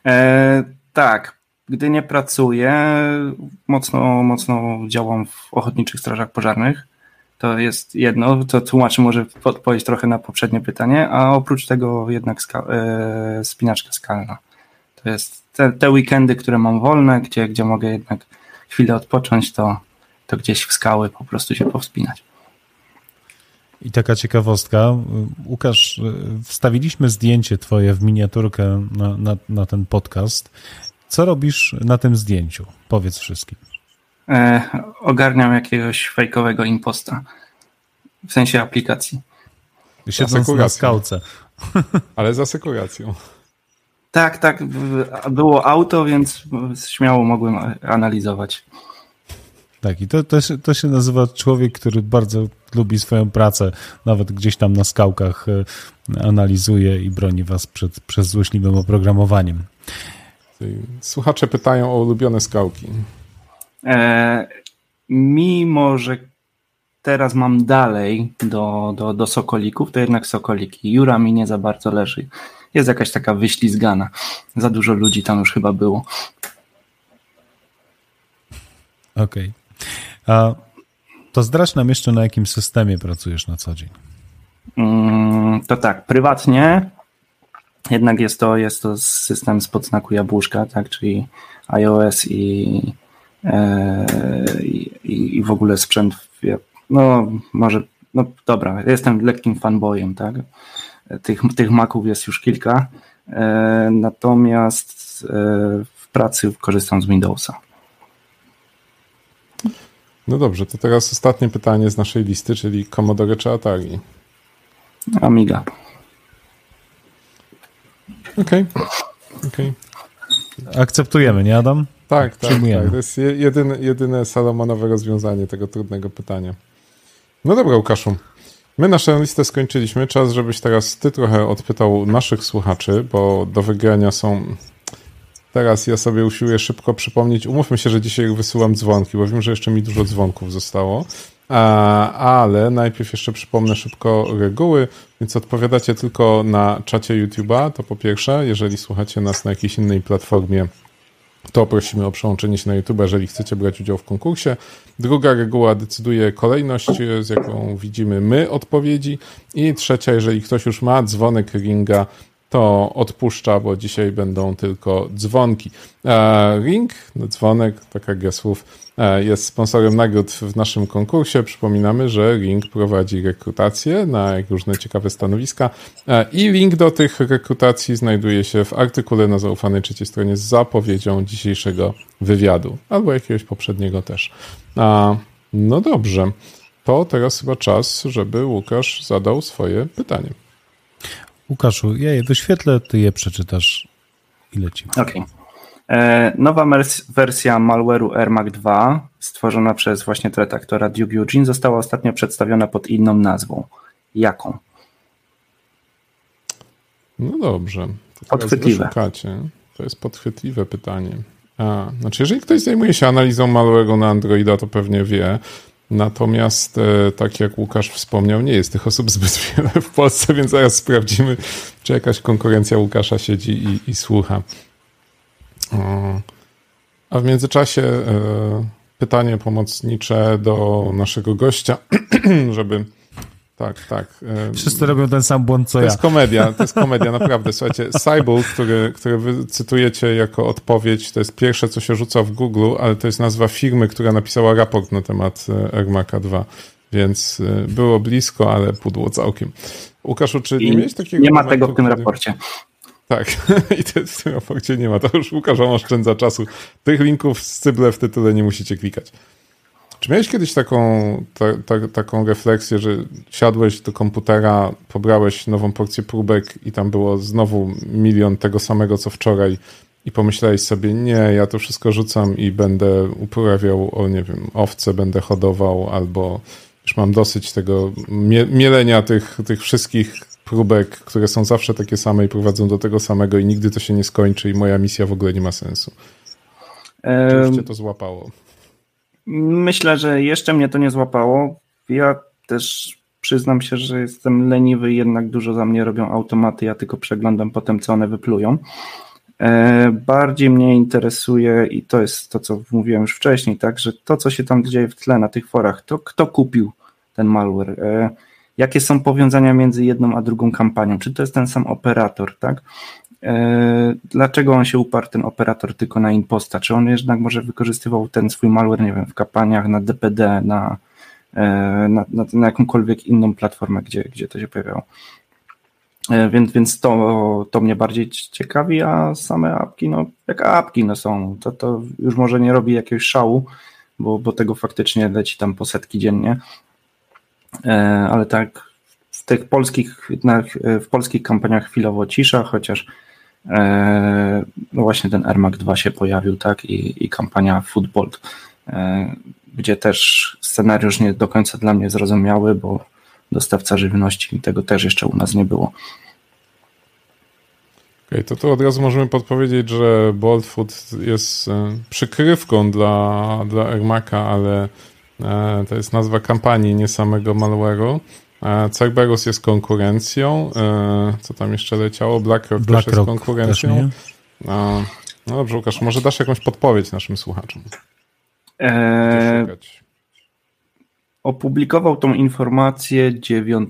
E, tak. Gdy nie pracuję, mocno, mocno działam w ochotniczych strażach pożarnych. To jest jedno, to tłumaczy może odpowiedź trochę na poprzednie pytanie, a oprócz tego jednak ska e, spinaczka skalna. To jest te, te weekendy, które mam wolne, gdzie, gdzie mogę jednak chwilę odpocząć, to, to gdzieś w skały po prostu się powspinać. I taka ciekawostka, Łukasz, wstawiliśmy zdjęcie twoje w miniaturkę na, na, na ten podcast. Co robisz na tym zdjęciu? Powiedz wszystkim. E, ogarniam jakiegoś fejkowego imposta. W sensie aplikacji. Siedząc na skałce. Ale za sekuracją. Tak, tak. Było auto, więc śmiało mogłem analizować. Tak, i to, to, się, to się nazywa człowiek, który bardzo lubi swoją pracę, nawet gdzieś tam na skałkach e, analizuje i broni was przed, przed złośliwym oprogramowaniem. Słuchacze pytają o ulubione skałki. E, mimo, że teraz mam dalej do, do, do Sokolików, to jednak Sokoliki. Jura mi nie za bardzo leży. Jest jakaś taka wyślizgana. Za dużo ludzi tam już chyba było. Okej. Okay. A to zdradź nam jeszcze, na jakim systemie pracujesz na co dzień. Mm, to tak, prywatnie jednak jest to, jest to system spod znaku jabłuszka, tak, czyli iOS i, e, i, i w ogóle sprzęt, no może, no dobra, jestem lekkim fanboyem, tak, tych, tych Maców jest już kilka, e, natomiast e, w pracy korzystam z Windowsa. No dobrze, to teraz ostatnie pytanie z naszej listy, czyli Commodore czy Atari? Amiga. Okej. Okay. okay. Akceptujemy, nie Adam? Tak, tak, tak. To jest jedyne, jedyne Salomonowe rozwiązanie tego trudnego pytania. No dobra, Łukaszu. My naszą listę skończyliśmy. Czas, żebyś teraz ty trochę odpytał naszych słuchaczy, bo do wygrania są. Teraz ja sobie usiłuję szybko przypomnieć. Umówmy się, że dzisiaj wysyłam dzwonki, bo wiem, że jeszcze mi dużo dzwonków zostało. Ale najpierw jeszcze przypomnę szybko reguły, więc odpowiadacie tylko na czacie YouTube'a, to po pierwsze, jeżeli słuchacie nas na jakiejś innej platformie, to prosimy o przełączenie się na YouTube, jeżeli chcecie brać udział w konkursie. Druga reguła decyduje kolejność, z jaką widzimy my odpowiedzi. I trzecia, jeżeli ktoś już ma dzwonek ringa, to odpuszcza, bo dzisiaj będą tylko dzwonki. Ring, dzwonek, taka gra słów, E, jest sponsorem nagród w naszym konkursie. Przypominamy, że Ring prowadzi rekrutację na różne ciekawe stanowiska e, i link do tych rekrutacji znajduje się w artykule na zaufanej trzeciej stronie z zapowiedzią dzisiejszego wywiadu albo jakiegoś poprzedniego też. No dobrze, to teraz chyba czas, żeby Łukasz zadał swoje pytanie. Łukaszu, ja je wyświetlę, ty je przeczytasz i lecimy. Okej. Okay. E, nowa wersja malware'u AirMac 2, stworzona przez właśnie redaktora Duke Eugene, została ostatnio przedstawiona pod inną nazwą. Jaką? No dobrze. podchwytliwe. To jest podchwytliwe pytanie. A, znaczy, jeżeli ktoś zajmuje się analizą malware'u na Androida, to pewnie wie. Natomiast, e, tak jak Łukasz wspomniał, nie jest tych osób zbyt wiele w Polsce, więc zaraz sprawdzimy, czy jakaś konkurencja Łukasza siedzi i, i słucha. A w międzyczasie e, pytanie pomocnicze do naszego gościa, żeby. Tak, tak. E, Wszyscy robią ten sam błąd, co to ja. To jest komedia, to jest komedia, naprawdę. Słuchajcie, Cyborg, który, który wy cytujecie jako odpowiedź, to jest pierwsze, co się rzuca w Google, ale to jest nazwa firmy, która napisała raport na temat AirMaca 2. Więc było blisko, ale pudło całkiem. Łukaszu, czy nie miałeś takiego. Nie ma tego w tym kiedy... raporcie. Tak, i to w tym raporcie nie ma. To już Łukasz oszczędza czasu. Tych linków z cyble w tytule nie musicie klikać. Czy miałeś kiedyś taką, ta, ta, taką refleksję, że siadłeś do komputera, pobrałeś nową porcję próbek i tam było znowu milion tego samego co wczoraj i pomyślałeś sobie, nie, ja to wszystko rzucam i będę uprawiał, o nie wiem, owce będę hodował albo już mam dosyć tego mielenia tych, tych wszystkich próbek, które są zawsze takie same i prowadzą do tego samego i nigdy to się nie skończy i moja misja w ogóle nie ma sensu. Czy cię to złapało? Myślę, że jeszcze mnie to nie złapało. Ja też przyznam się, że jestem leniwy jednak dużo za mnie robią automaty, ja tylko przeglądam potem, co one wyplują. E, bardziej mnie interesuje i to jest to, co mówiłem już wcześniej, tak, że to, co się tam dzieje w tle na tych forach, to kto kupił ten malware, e, jakie są powiązania między jedną a drugą kampanią, czy to jest ten sam operator, tak? E, dlaczego on się uparł, ten operator, tylko na imposta? Czy on jednak może wykorzystywał ten swój malware, nie wiem, w kampaniach na DPD, na, na, na, na jakąkolwiek inną platformę, gdzie, gdzie to się pojawiało? E, więc, więc to, to mnie bardziej ciekawi, a same apki, no jak apki no są, to, to już może nie robi jakiegoś szału, bo, bo tego faktycznie leci tam po setki dziennie, e, ale tak w tych polskich, w polskich kampaniach chwilowo cisza, chociaż e, no właśnie ten AirMac 2 się pojawił, tak, i, i kampania Football, gdzie też scenariusz nie do końca dla mnie zrozumiały, bo dostawca żywności. Tego też jeszcze u nas nie było. Okay, to tu od razu możemy podpowiedzieć, że Bold Food jest e, przykrywką dla, dla AirMaca, ale e, to jest nazwa kampanii, nie samego malware'u. E, Cerberus jest konkurencją. Co tam jeszcze leciało? BlackRock, Black też jest konkurencją. No, no dobrze, Łukasz, może dasz jakąś podpowiedź naszym słuchaczom? Eee, Opublikował tą informację 9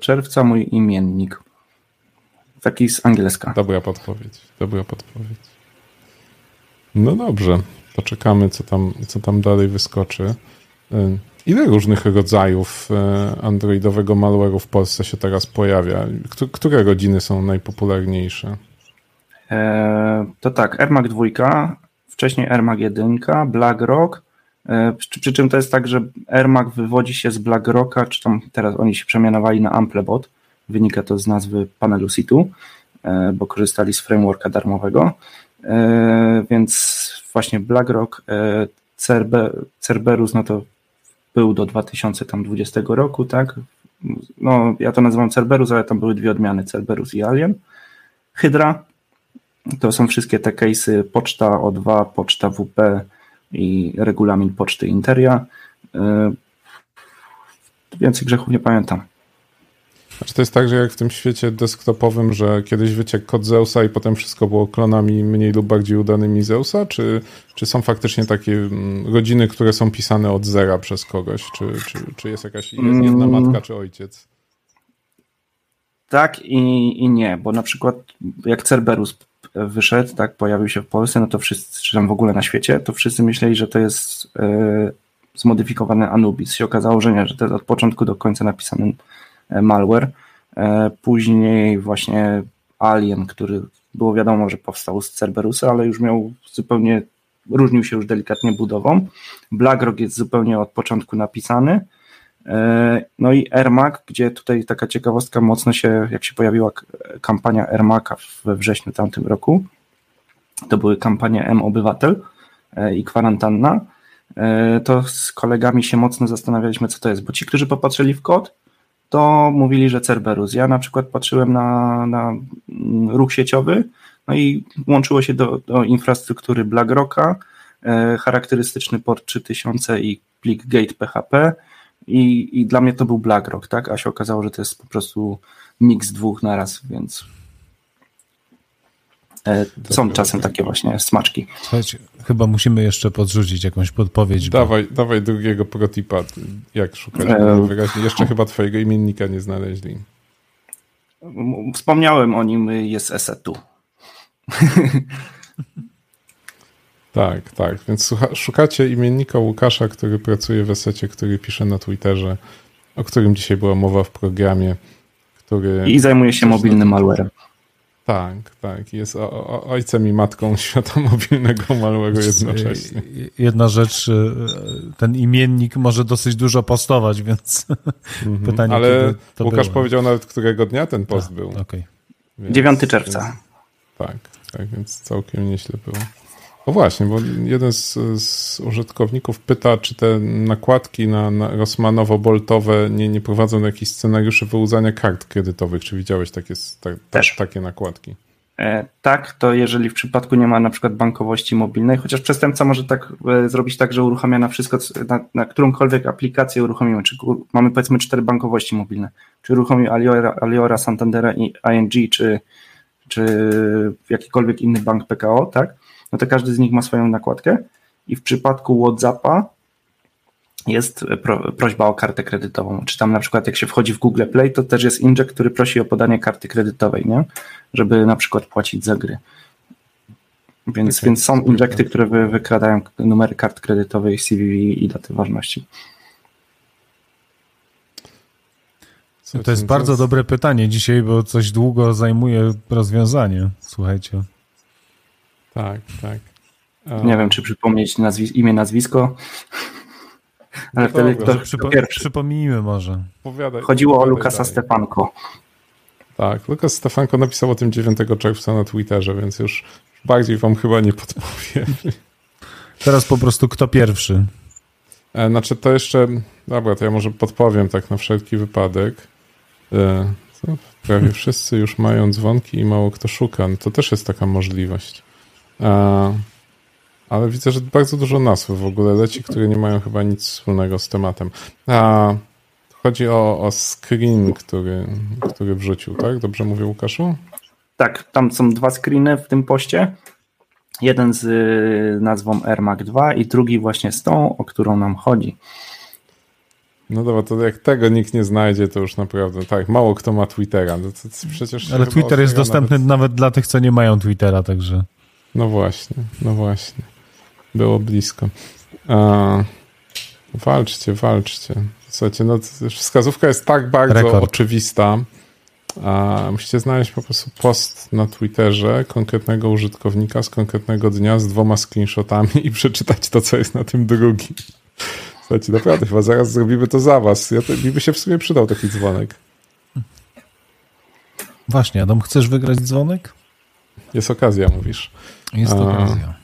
czerwca mój imiennik. Taki z angielska. Dobra podpowiedź. Dobra podpowiedź. No dobrze. Poczekamy, co tam, co tam dalej wyskoczy. Ile różnych rodzajów y, androidowego malware'u w Polsce się teraz pojawia? Które rodziny są najpopularniejsze? E, to tak, AirMac 2, wcześniej AirMac 1, BlackRock, E, przy, przy, czym to jest tak, że AirMac wywodzi się z BlackRocka, czy tam teraz oni się przemianowali na Amplebot, wynika to z nazwy panelu Situ, e, bo korzystali z frameworka darmowego, e, więc właśnie BlackRock, Cerber, Cerberus, no to był do 2020 roku, tak, no ja to nazywam Cerberus, ale tam były dwie odmiany, Cerberus i Alien. Hydra, to są wszystkie te case'y poczta O2, poczta WP i regulamin poczty Interia. E, więcej grzechów nie pamiętam. Czy to jest tak, że jak w tym świecie desktopowym, że kiedyś wyciekł kod Zeusa i potem wszystko było klonami mniej lub bardziej udanymi Zeusa? Czy, czy są faktycznie takie mm, rodziny, które są pisane od zera przez kogoś? Czy, czy, czy jest jakaś jest jedna mm. matka czy ojciec? Tak i, i nie, bo na przykład jak Cerberus wyszedł, tak, pojawił się w Polsce, no to wszyscy, czy tam w ogóle na świecie, to wszyscy myśleli, że to jest yy, zmodyfikowany Anubis. Się okazało, że nie, że to jest od początku do końca napisany malware. E, później właśnie Alien, który było wiadomo, że powstał z Cerberusa, ale już miał zupełnie, różnił się już delikatnie budową. BlackRock jest zupełnie od początku napisany. E, no i Ermac, gdzie tutaj taka ciekawostka mocno się, jak się pojawiła kampania Ermaca we wrześniu tamtym roku, to były kampanie M-Obywatel i kwarantanna, E, to z kolegami się mocno zastanawialiśmy, co to jest, bo ci, którzy popatrzyli w kod, to mówili, że Cerberus. Ja na przykład patrzyłem na, na ruch sieciowy, no i łączyło się do, do infrastruktury BlackRocka, e, charakterystyczny port 3000 i plik gate PHP i, i dla mnie to był BlackRock, tak? A się okazało, że to jest po prostu miks dwóch naraz, więc są czasem takie właśnie smaczki. Słuchajcie, chyba musimy jeszcze podrzucić jakąś podpowiedź. Dawaj, bo... dawaj drugiego protipa, jak szukać. E... Jeszcze chyba twojego imiennika nie znaleźli. Wspomniałem o nim, jest esetu. tak, tak. Więc szukacie imiennika Łukasza, który pracuje w esecie, który pisze na Twitterze, o którym dzisiaj była mowa w programie. Który I zajmuje się mobilnym malwarem. Tak, tak. Jest o, o, ojcem i matką świata mobilnego malware'u jednocześnie. Jedna rzecz, y, ten imiennik może dosyć dużo postować, więc mm -hmm. pytanie, Ale to Łukasz było. powiedział nawet, którego dnia ten post A, był. Okay. Więc, 9 czerwca. Więc, tak, tak, więc całkiem nieźle było. O właśnie, bo jeden z, z, użytkowników pyta, czy te nakładki na, na Rosmanowo-Boltowe nie, nie prowadzą do jakichś scenariuszy wyłudzania kart kredytowych. Czy widziałeś takie, ta, ta, takie nakładki? E, tak, to jeżeli w przypadku nie ma na przykład bankowości mobilnej, chociaż przestępca może tak e, zrobić tak, że uruchamia na wszystko, na, na którąkolwiek aplikację uruchomimy, czy mamy powiedzmy cztery bankowości mobilne, czy uruchomił Aliora, Aliora Santandera i ING, czy, czy jakikolwiek inny bank PKO, tak? No to każdy z nich ma swoją nakładkę i w przypadku WhatsAppa jest pro, prośba o kartę kredytową. Czy tam na przykład jak się wchodzi w Google Play, to też jest inject, który prosi o podanie karty kredytowej, nie? żeby na przykład płacić za gry. Więc, więc są injekty, które wy, wykradają numery kart kredytowej, CVV i daty ważności. To jest bardzo dobre pytanie dzisiaj, bo coś długo zajmuje rozwiązanie. Słuchajcie. Tak, tak. Nie wiem, czy przypomnieć nazwis imię, nazwisko. Ale no wtedy kto, Przypo pierwszy. Przypomnijmy może. Powiadaj, Chodziło powiadaj o Lukasa dalej. Stefanko. Tak, Lukas Stefanko napisał o tym 9 czerwca na Twitterze, więc już bardziej wam chyba nie podpowiem. Teraz po prostu kto pierwszy? E, znaczy to jeszcze, dobra, to ja może podpowiem tak na wszelki wypadek. E, prawie wszyscy już mają dzwonki i mało kto szuka. No to też jest taka możliwość. Ale widzę, że bardzo dużo nazw w ogóle leci, które nie mają chyba nic wspólnego z tematem. A, chodzi o, o screen, który, który wrzucił, tak? Dobrze mówię, Łukaszu? Tak, tam są dwa screeny w tym poście. Jeden z y, nazwą AirMac 2 i drugi właśnie z tą, o którą nam chodzi. No dobra, to jak tego nikt nie znajdzie, to już naprawdę tak, mało kto ma Twittera. No to, to przecież Ale Twitter jest dostępny nawet... nawet dla tych, co nie mają Twittera, także. No właśnie, no właśnie. Było blisko. A, walczcie, walczcie. Słuchajcie, no wskazówka jest tak bardzo Rekord. oczywista. A musicie znaleźć po prostu post na Twitterze konkretnego użytkownika z konkretnego dnia z dwoma screenshotami i przeczytać to, co jest na tym drugim. Słuchajcie, naprawdę, chyba zaraz zrobimy to za was. Ja to, mi by się w sumie przydał taki dzwonek. Właśnie, Adam, chcesz wygrać dzwonek? Jest okazja, mówisz. Jest okazja.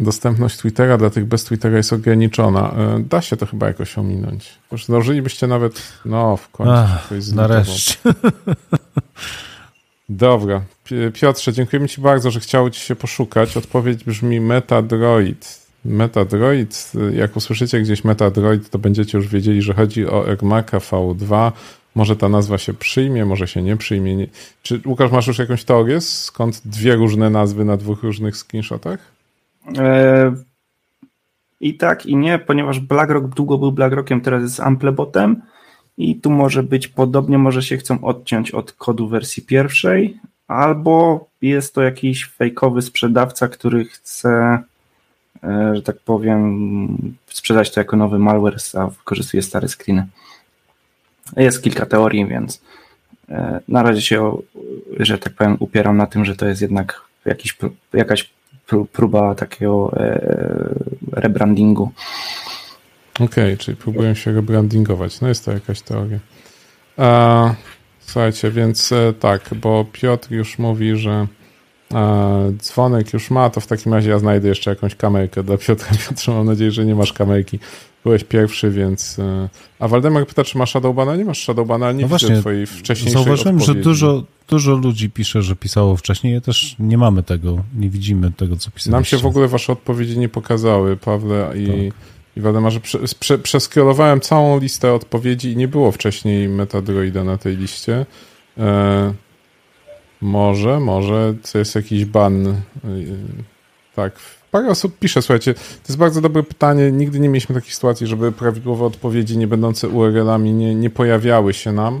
dostępność Twittera dla tych bez Twittera jest ograniczona. E, da się to chyba jakoś ominąć. Już zdążylibyście nawet, no w końcu. Ach, nareszcie. Dobra. Piotrze, dziękujemy Ci bardzo, że chciało Ci się poszukać. Odpowiedź brzmi Metadroid. Metadroid, jak usłyszycie gdzieś Metadroid, to będziecie już wiedzieli, że chodzi o AirMaca V2. Może ta nazwa się przyjmie, może się nie przyjmie. Czy Łukasz, masz już jakąś teorię, skąd dwie różne nazwy na dwóch różnych screenshotach? E, I tak, i nie, ponieważ BlackRock długo był BlackRockiem, teraz jest Amplebotem i tu może być podobnie, może się chcą odciąć od kodu wersji pierwszej, albo jest to jakiś fejkowy sprzedawca, który chce, e, że tak powiem, sprzedać to jako nowy malware, a wykorzystuje stare screeny. Jest kilka teorii, więc e, na razie się, że tak powiem, upieram na tym, że to jest jednak jakiś, jakaś próba takiego e, rebrandingu. Okej, okay, czyli próbują się rebrandingować. No jest to jakaś teoria. A, słuchajcie, więc e, tak, bo Piotr już mówi, że dzwonek już ma, to w takim razie ja znajdę jeszcze jakąś kamerkę dla Piotra. Piotrze, mam nadzieję, że nie masz kamerki. Byłeś pierwszy, więc... E, a Waldemar pyta, czy masz Shadowbana? Nie masz Shadowbana, nie no właśnie, twojej wcześniejszej Zauważyłem, odpowiedzi. że dużo, dużo ludzi pisze, że pisało wcześniej. Ja też nie mamy tego, nie widzimy tego, co pisaliście. Nam się w ogóle wasze odpowiedzi nie pokazały, Pawle i, tak. i Waldemarze. Prze, prze, przeskrolowałem całą listę odpowiedzi i nie było wcześniej Metadroida na tej liście. E, może, może to jest jakiś ban. E, tak, parę osób pisze, słuchajcie, to jest bardzo dobre pytanie. Nigdy nie mieliśmy takiej sytuacji, żeby prawidłowe odpowiedzi nie będące URL-ami nie, nie pojawiały się nam.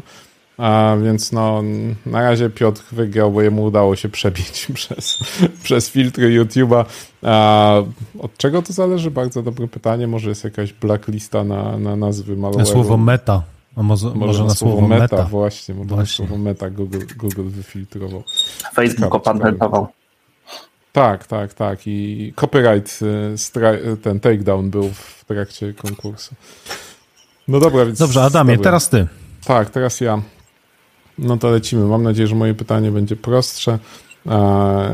A więc no, na razie Piotr wygrał, bo jemu udało się przebić przez, przez filtry YouTube'a. A od czego to zależy? Bardzo dobre pytanie. Może jest jakaś blacklista na, na nazwy malware'u. Na słowo meta. A może, może, może na, słowo, słowo meta, meta. Właśnie, może właśnie. na słowo meta Google, Google wyfiltrował. Facebook opatentował. Tak, tak, tak. I copyright, y, ten takedown był w trakcie konkursu. No dobra, więc. Dobrze, Adamie, dobry. teraz ty. Tak, teraz ja. No to lecimy. Mam nadzieję, że moje pytanie będzie prostsze.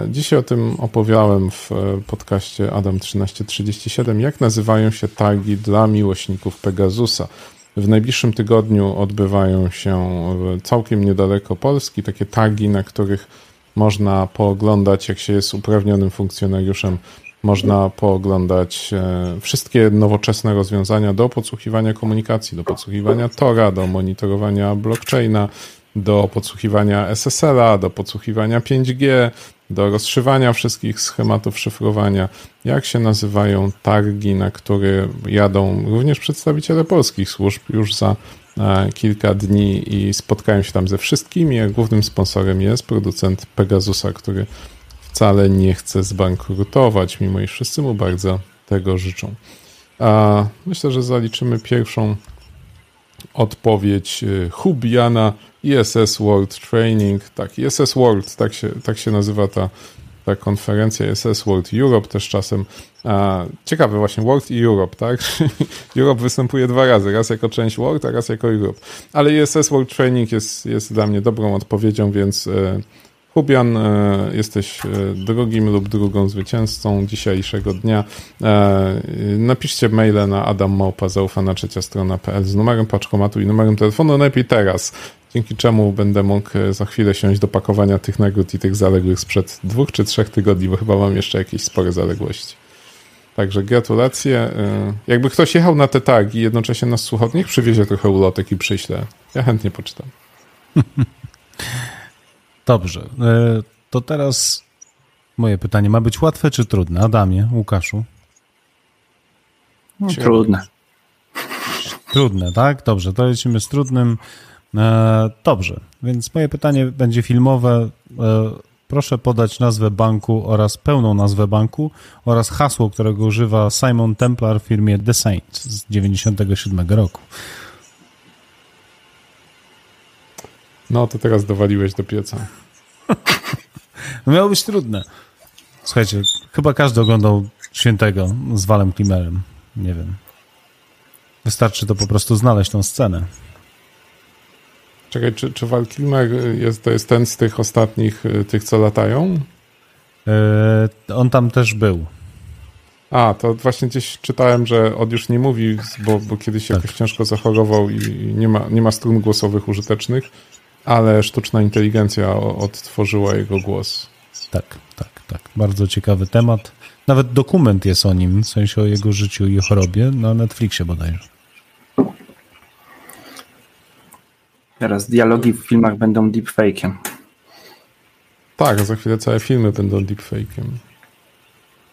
Dzisiaj o tym opowiadałem w e, podcaście Adam 1337. Jak nazywają się tagi dla miłośników Pegasusa? W najbliższym tygodniu odbywają się całkiem niedaleko Polski takie tagi, na których można pooglądać, jak się jest uprawnionym funkcjonariuszem, można pooglądać e, wszystkie nowoczesne rozwiązania do podsłuchiwania komunikacji, do podsłuchiwania Tora, do monitorowania blockchaina, do podsłuchiwania SSL-a, do podsłuchiwania 5G, do rozszywania wszystkich schematów szyfrowania. Jak się nazywają targi, na które jadą również przedstawiciele polskich służb już za E, kilka dni i spotkałem się tam ze wszystkimi, a głównym sponsorem jest producent Pegasusa, który wcale nie chce zbankrutować, mimo iż wszyscy mu bardzo tego życzą. A myślę, że zaliczymy pierwszą odpowiedź e, Hubiana ISS World Training. Tak, ISS World, tak się, tak się nazywa ta ta konferencja SS World Europe też czasem. A, ciekawe właśnie, World i Europe, tak? Europe występuje dwa razy, raz jako część World, a raz jako Europe. Ale ISS World Training jest, jest dla mnie dobrą odpowiedzią, więc e, Hubian, e, jesteś e, drugim lub drugą zwycięzcą dzisiejszego dnia. E, napiszcie maile na adammałpa zaufana trzecia strona.pl z numerem paczkomatu i numerem telefonu, najlepiej teraz dzięki czemu będę mógł e, za chwilę siąść do pakowania tych nagród i tych zaległych sprzed dwóch czy trzech tygodni, bo chyba mam jeszcze jakieś spore zaległości. Także gratulacje. E, jakby ktoś jechał na te targi i jednocześnie nas słuchał, niech przywiezie trochę ulotek i przyślę. Ja chętnie poczytam. Dobrze. E, to teraz moje pytanie. Ma być łatwe czy trudne? Adamie, Łukaszu? No, trudne. Trudne, tak? Dobrze, to lecimy z trudnym. E, dobrze, więc moje pytanie będzie filmowe. E, proszę podać nazwę banku oraz pełną nazwę banku oraz hasło, którego używa Simon Templar w firmie The Saint z 97 roku. No to teraz dowaliłeś do pieca. miało być trudne. Słuchajcie, chyba każdy oglądał Świętego z Walem Klimerem. Nie wiem. Wystarczy to po prostu znaleźć tą scenę. Czekaj, czy, czy Val Kilmer jest, to jest ten z tych ostatnich, y, tych co latają? Yy, on tam też był. A, to właśnie gdzieś czytałem, że on już nie mówi, bo, bo kiedyś tak. jakoś ciężko zachorował i nie ma, nie ma strun głosowych użytecznych, ale sztuczna inteligencja odtworzyła jego głos. Tak, tak, tak. Bardzo ciekawy temat. Nawet dokument jest o nim, w sensie o jego życiu i chorobie, na Netflixie bodajże. Teraz dialogi w filmach będą deepfake'iem. Tak, za chwilę całe filmy będą deepfake'iem.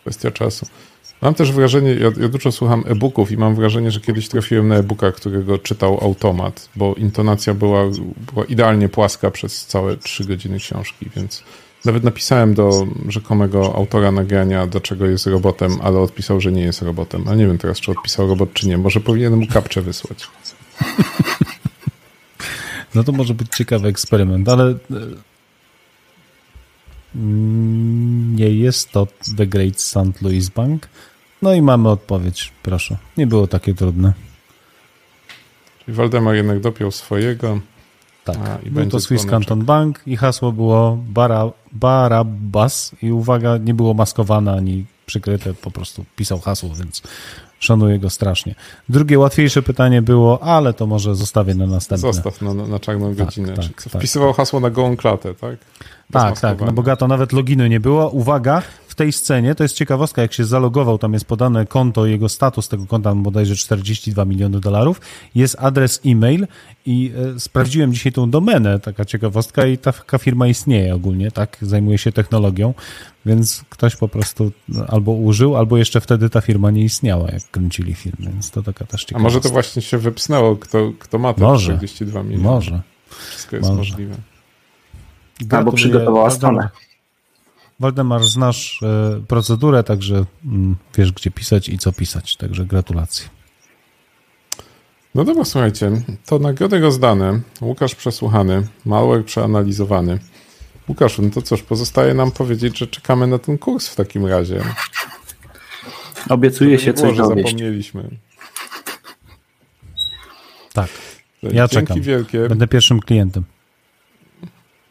Kwestia czasu. Mam też wrażenie, ja, ja dużo słucham e-booków i mam wrażenie, że kiedyś trafiłem na e-booka, którego czytał automat, bo intonacja była, była idealnie płaska przez całe trzy godziny książki, więc nawet napisałem do rzekomego autora nagrania, dlaczego jest robotem, ale odpisał, że nie jest robotem. Ale nie wiem teraz, czy odpisał robot, czy nie. Może powinienem mu kapcze wysłać. No to może być ciekawy eksperyment, ale e, nie jest to The Great St. Louis Bank. No i mamy odpowiedź, proszę. Nie było takie trudne. Czyli Waldemar jednak dopiął swojego. Tak, A, i był to Swiss Canton Bank i hasło było bara, Barabbas i uwaga, nie było maskowane ani przykryte, po prostu pisał hasło, więc szanuję go strasznie. Drugie, łatwiejsze pytanie było, ale to może zostawię na następne. Zostaw na, na czarną tak, godzinę. Tak, tak, Wpisywał hasło na gołą klatę, tak? Bez tak, tak, no bogato nawet loginu nie było. Uwaga, w tej scenie, to jest ciekawostka, jak się zalogował, tam jest podane konto, jego status tego konta, bodajże 42 miliony dolarów, jest adres e-mail i e, sprawdziłem dzisiaj tą domenę, taka ciekawostka i ta, taka firma istnieje ogólnie, tak, zajmuje się technologią, więc ktoś po prostu albo użył, albo jeszcze wtedy ta firma nie istniała, jak kręcili film, więc to taka też ciekawostka. A może to właśnie się wypsnęło, kto, kto ma te może, 42 miliony? Może. Wszystko jest może. możliwe. Albo przygotowała stronę. Waldemar, znasz e, procedurę, także mm, wiesz, gdzie pisać i co pisać, także gratulacje. No dobra, słuchajcie, to nagrody rozdane, Łukasz przesłuchany, malware przeanalizowany. Łukasz, no to cóż, pozostaje nam powiedzieć, że czekamy na ten kurs w takim razie. Obiecuję się coś że zapomnieliśmy. Tak, ja Dzięki czekam. Wielkie. Będę pierwszym klientem.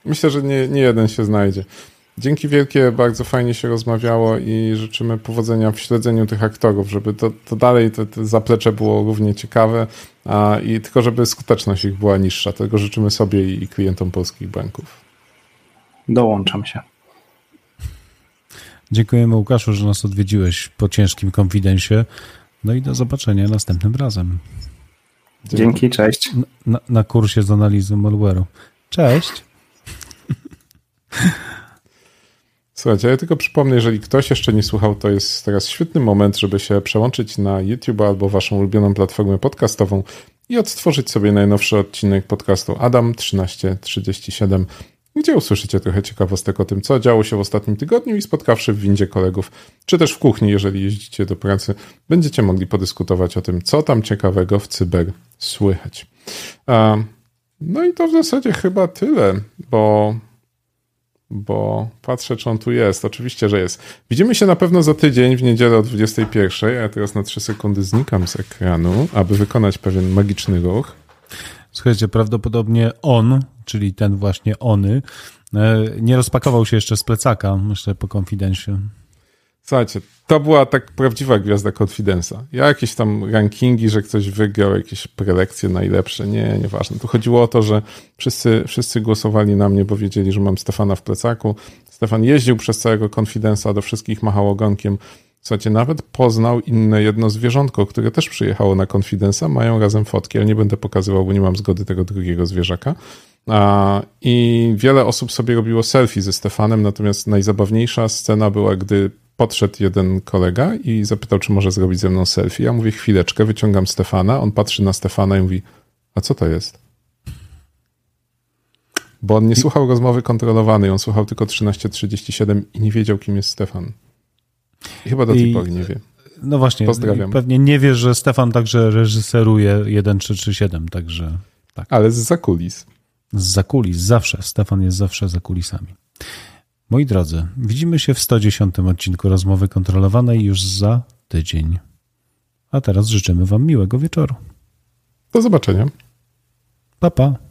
Myślę, że nie, nie jeden się znajdzie. Dzięki wielkie, bardzo fajnie się rozmawiało i życzymy powodzenia w śledzeniu tych aktorów, żeby to, to dalej to, to zaplecze było równie ciekawe a, i tylko żeby skuteczność ich była niższa. Tego życzymy sobie i klientom polskich banków. Dołączam się. Dziękujemy Łukaszu, że nas odwiedziłeś po ciężkim konfidensie. No i do zobaczenia następnym razem. Dzięki, cześć. Na, na kursie z analizy malware'u. Cześć. Słuchajcie, ja tylko przypomnę, jeżeli ktoś jeszcze nie słuchał, to jest teraz świetny moment, żeby się przełączyć na YouTube albo waszą ulubioną platformę podcastową i odtworzyć sobie najnowszy odcinek podcastu Adam 1337, gdzie usłyszycie trochę ciekawostek o tym, co działo się w ostatnim tygodniu i spotkawszy w windzie kolegów, czy też w kuchni, jeżeli jeździcie do pracy, będziecie mogli podyskutować o tym, co tam ciekawego w cyber słychać. No i to w zasadzie chyba tyle, bo bo patrzę, czy on tu jest. Oczywiście, że jest. Widzimy się na pewno za tydzień w niedzielę o 21, a ja teraz na 3 sekundy znikam z ekranu, aby wykonać pewien magiczny ruch. Słuchajcie, prawdopodobnie on, czyli ten właśnie ony, e, nie rozpakował się jeszcze z plecaka, myślę, po konfidencie. Słuchajcie, to była tak prawdziwa gwiazda Confidence'a. Ja jakieś tam rankingi, że ktoś wygrał, jakieś prelekcje najlepsze, nie, nieważne. Tu chodziło o to, że wszyscy, wszyscy głosowali na mnie, bo wiedzieli, że mam Stefana w plecaku. Stefan jeździł przez całego Confidence'a, do wszystkich machał ogonkiem. Słuchajcie, nawet poznał inne jedno zwierzątko, które też przyjechało na Confidence'a, mają razem fotki, ale nie będę pokazywał, bo nie mam zgody tego drugiego zwierzaka. I wiele osób sobie robiło selfie ze Stefanem, natomiast najzabawniejsza scena była, gdy podszedł jeden kolega i zapytał, czy może zrobić ze mną selfie. Ja mówię, chwileczkę, wyciągam Stefana. On patrzy na Stefana i mówi, a co to jest? Bo on nie słuchał rozmowy kontrolowanej, on słuchał tylko 1337 i nie wiedział, kim jest Stefan. I chyba do tej I, pory nie wie. No właśnie, Pozdrawiam. pewnie nie wie, że Stefan także reżyseruje 1337, także tak. Ale z zakulis. Z zakulis, zawsze. Stefan jest zawsze za kulisami. Moi drodzy, widzimy się w 110 odcinku rozmowy kontrolowanej już za tydzień. A teraz życzymy Wam miłego wieczoru. Do zobaczenia. Pa, pa.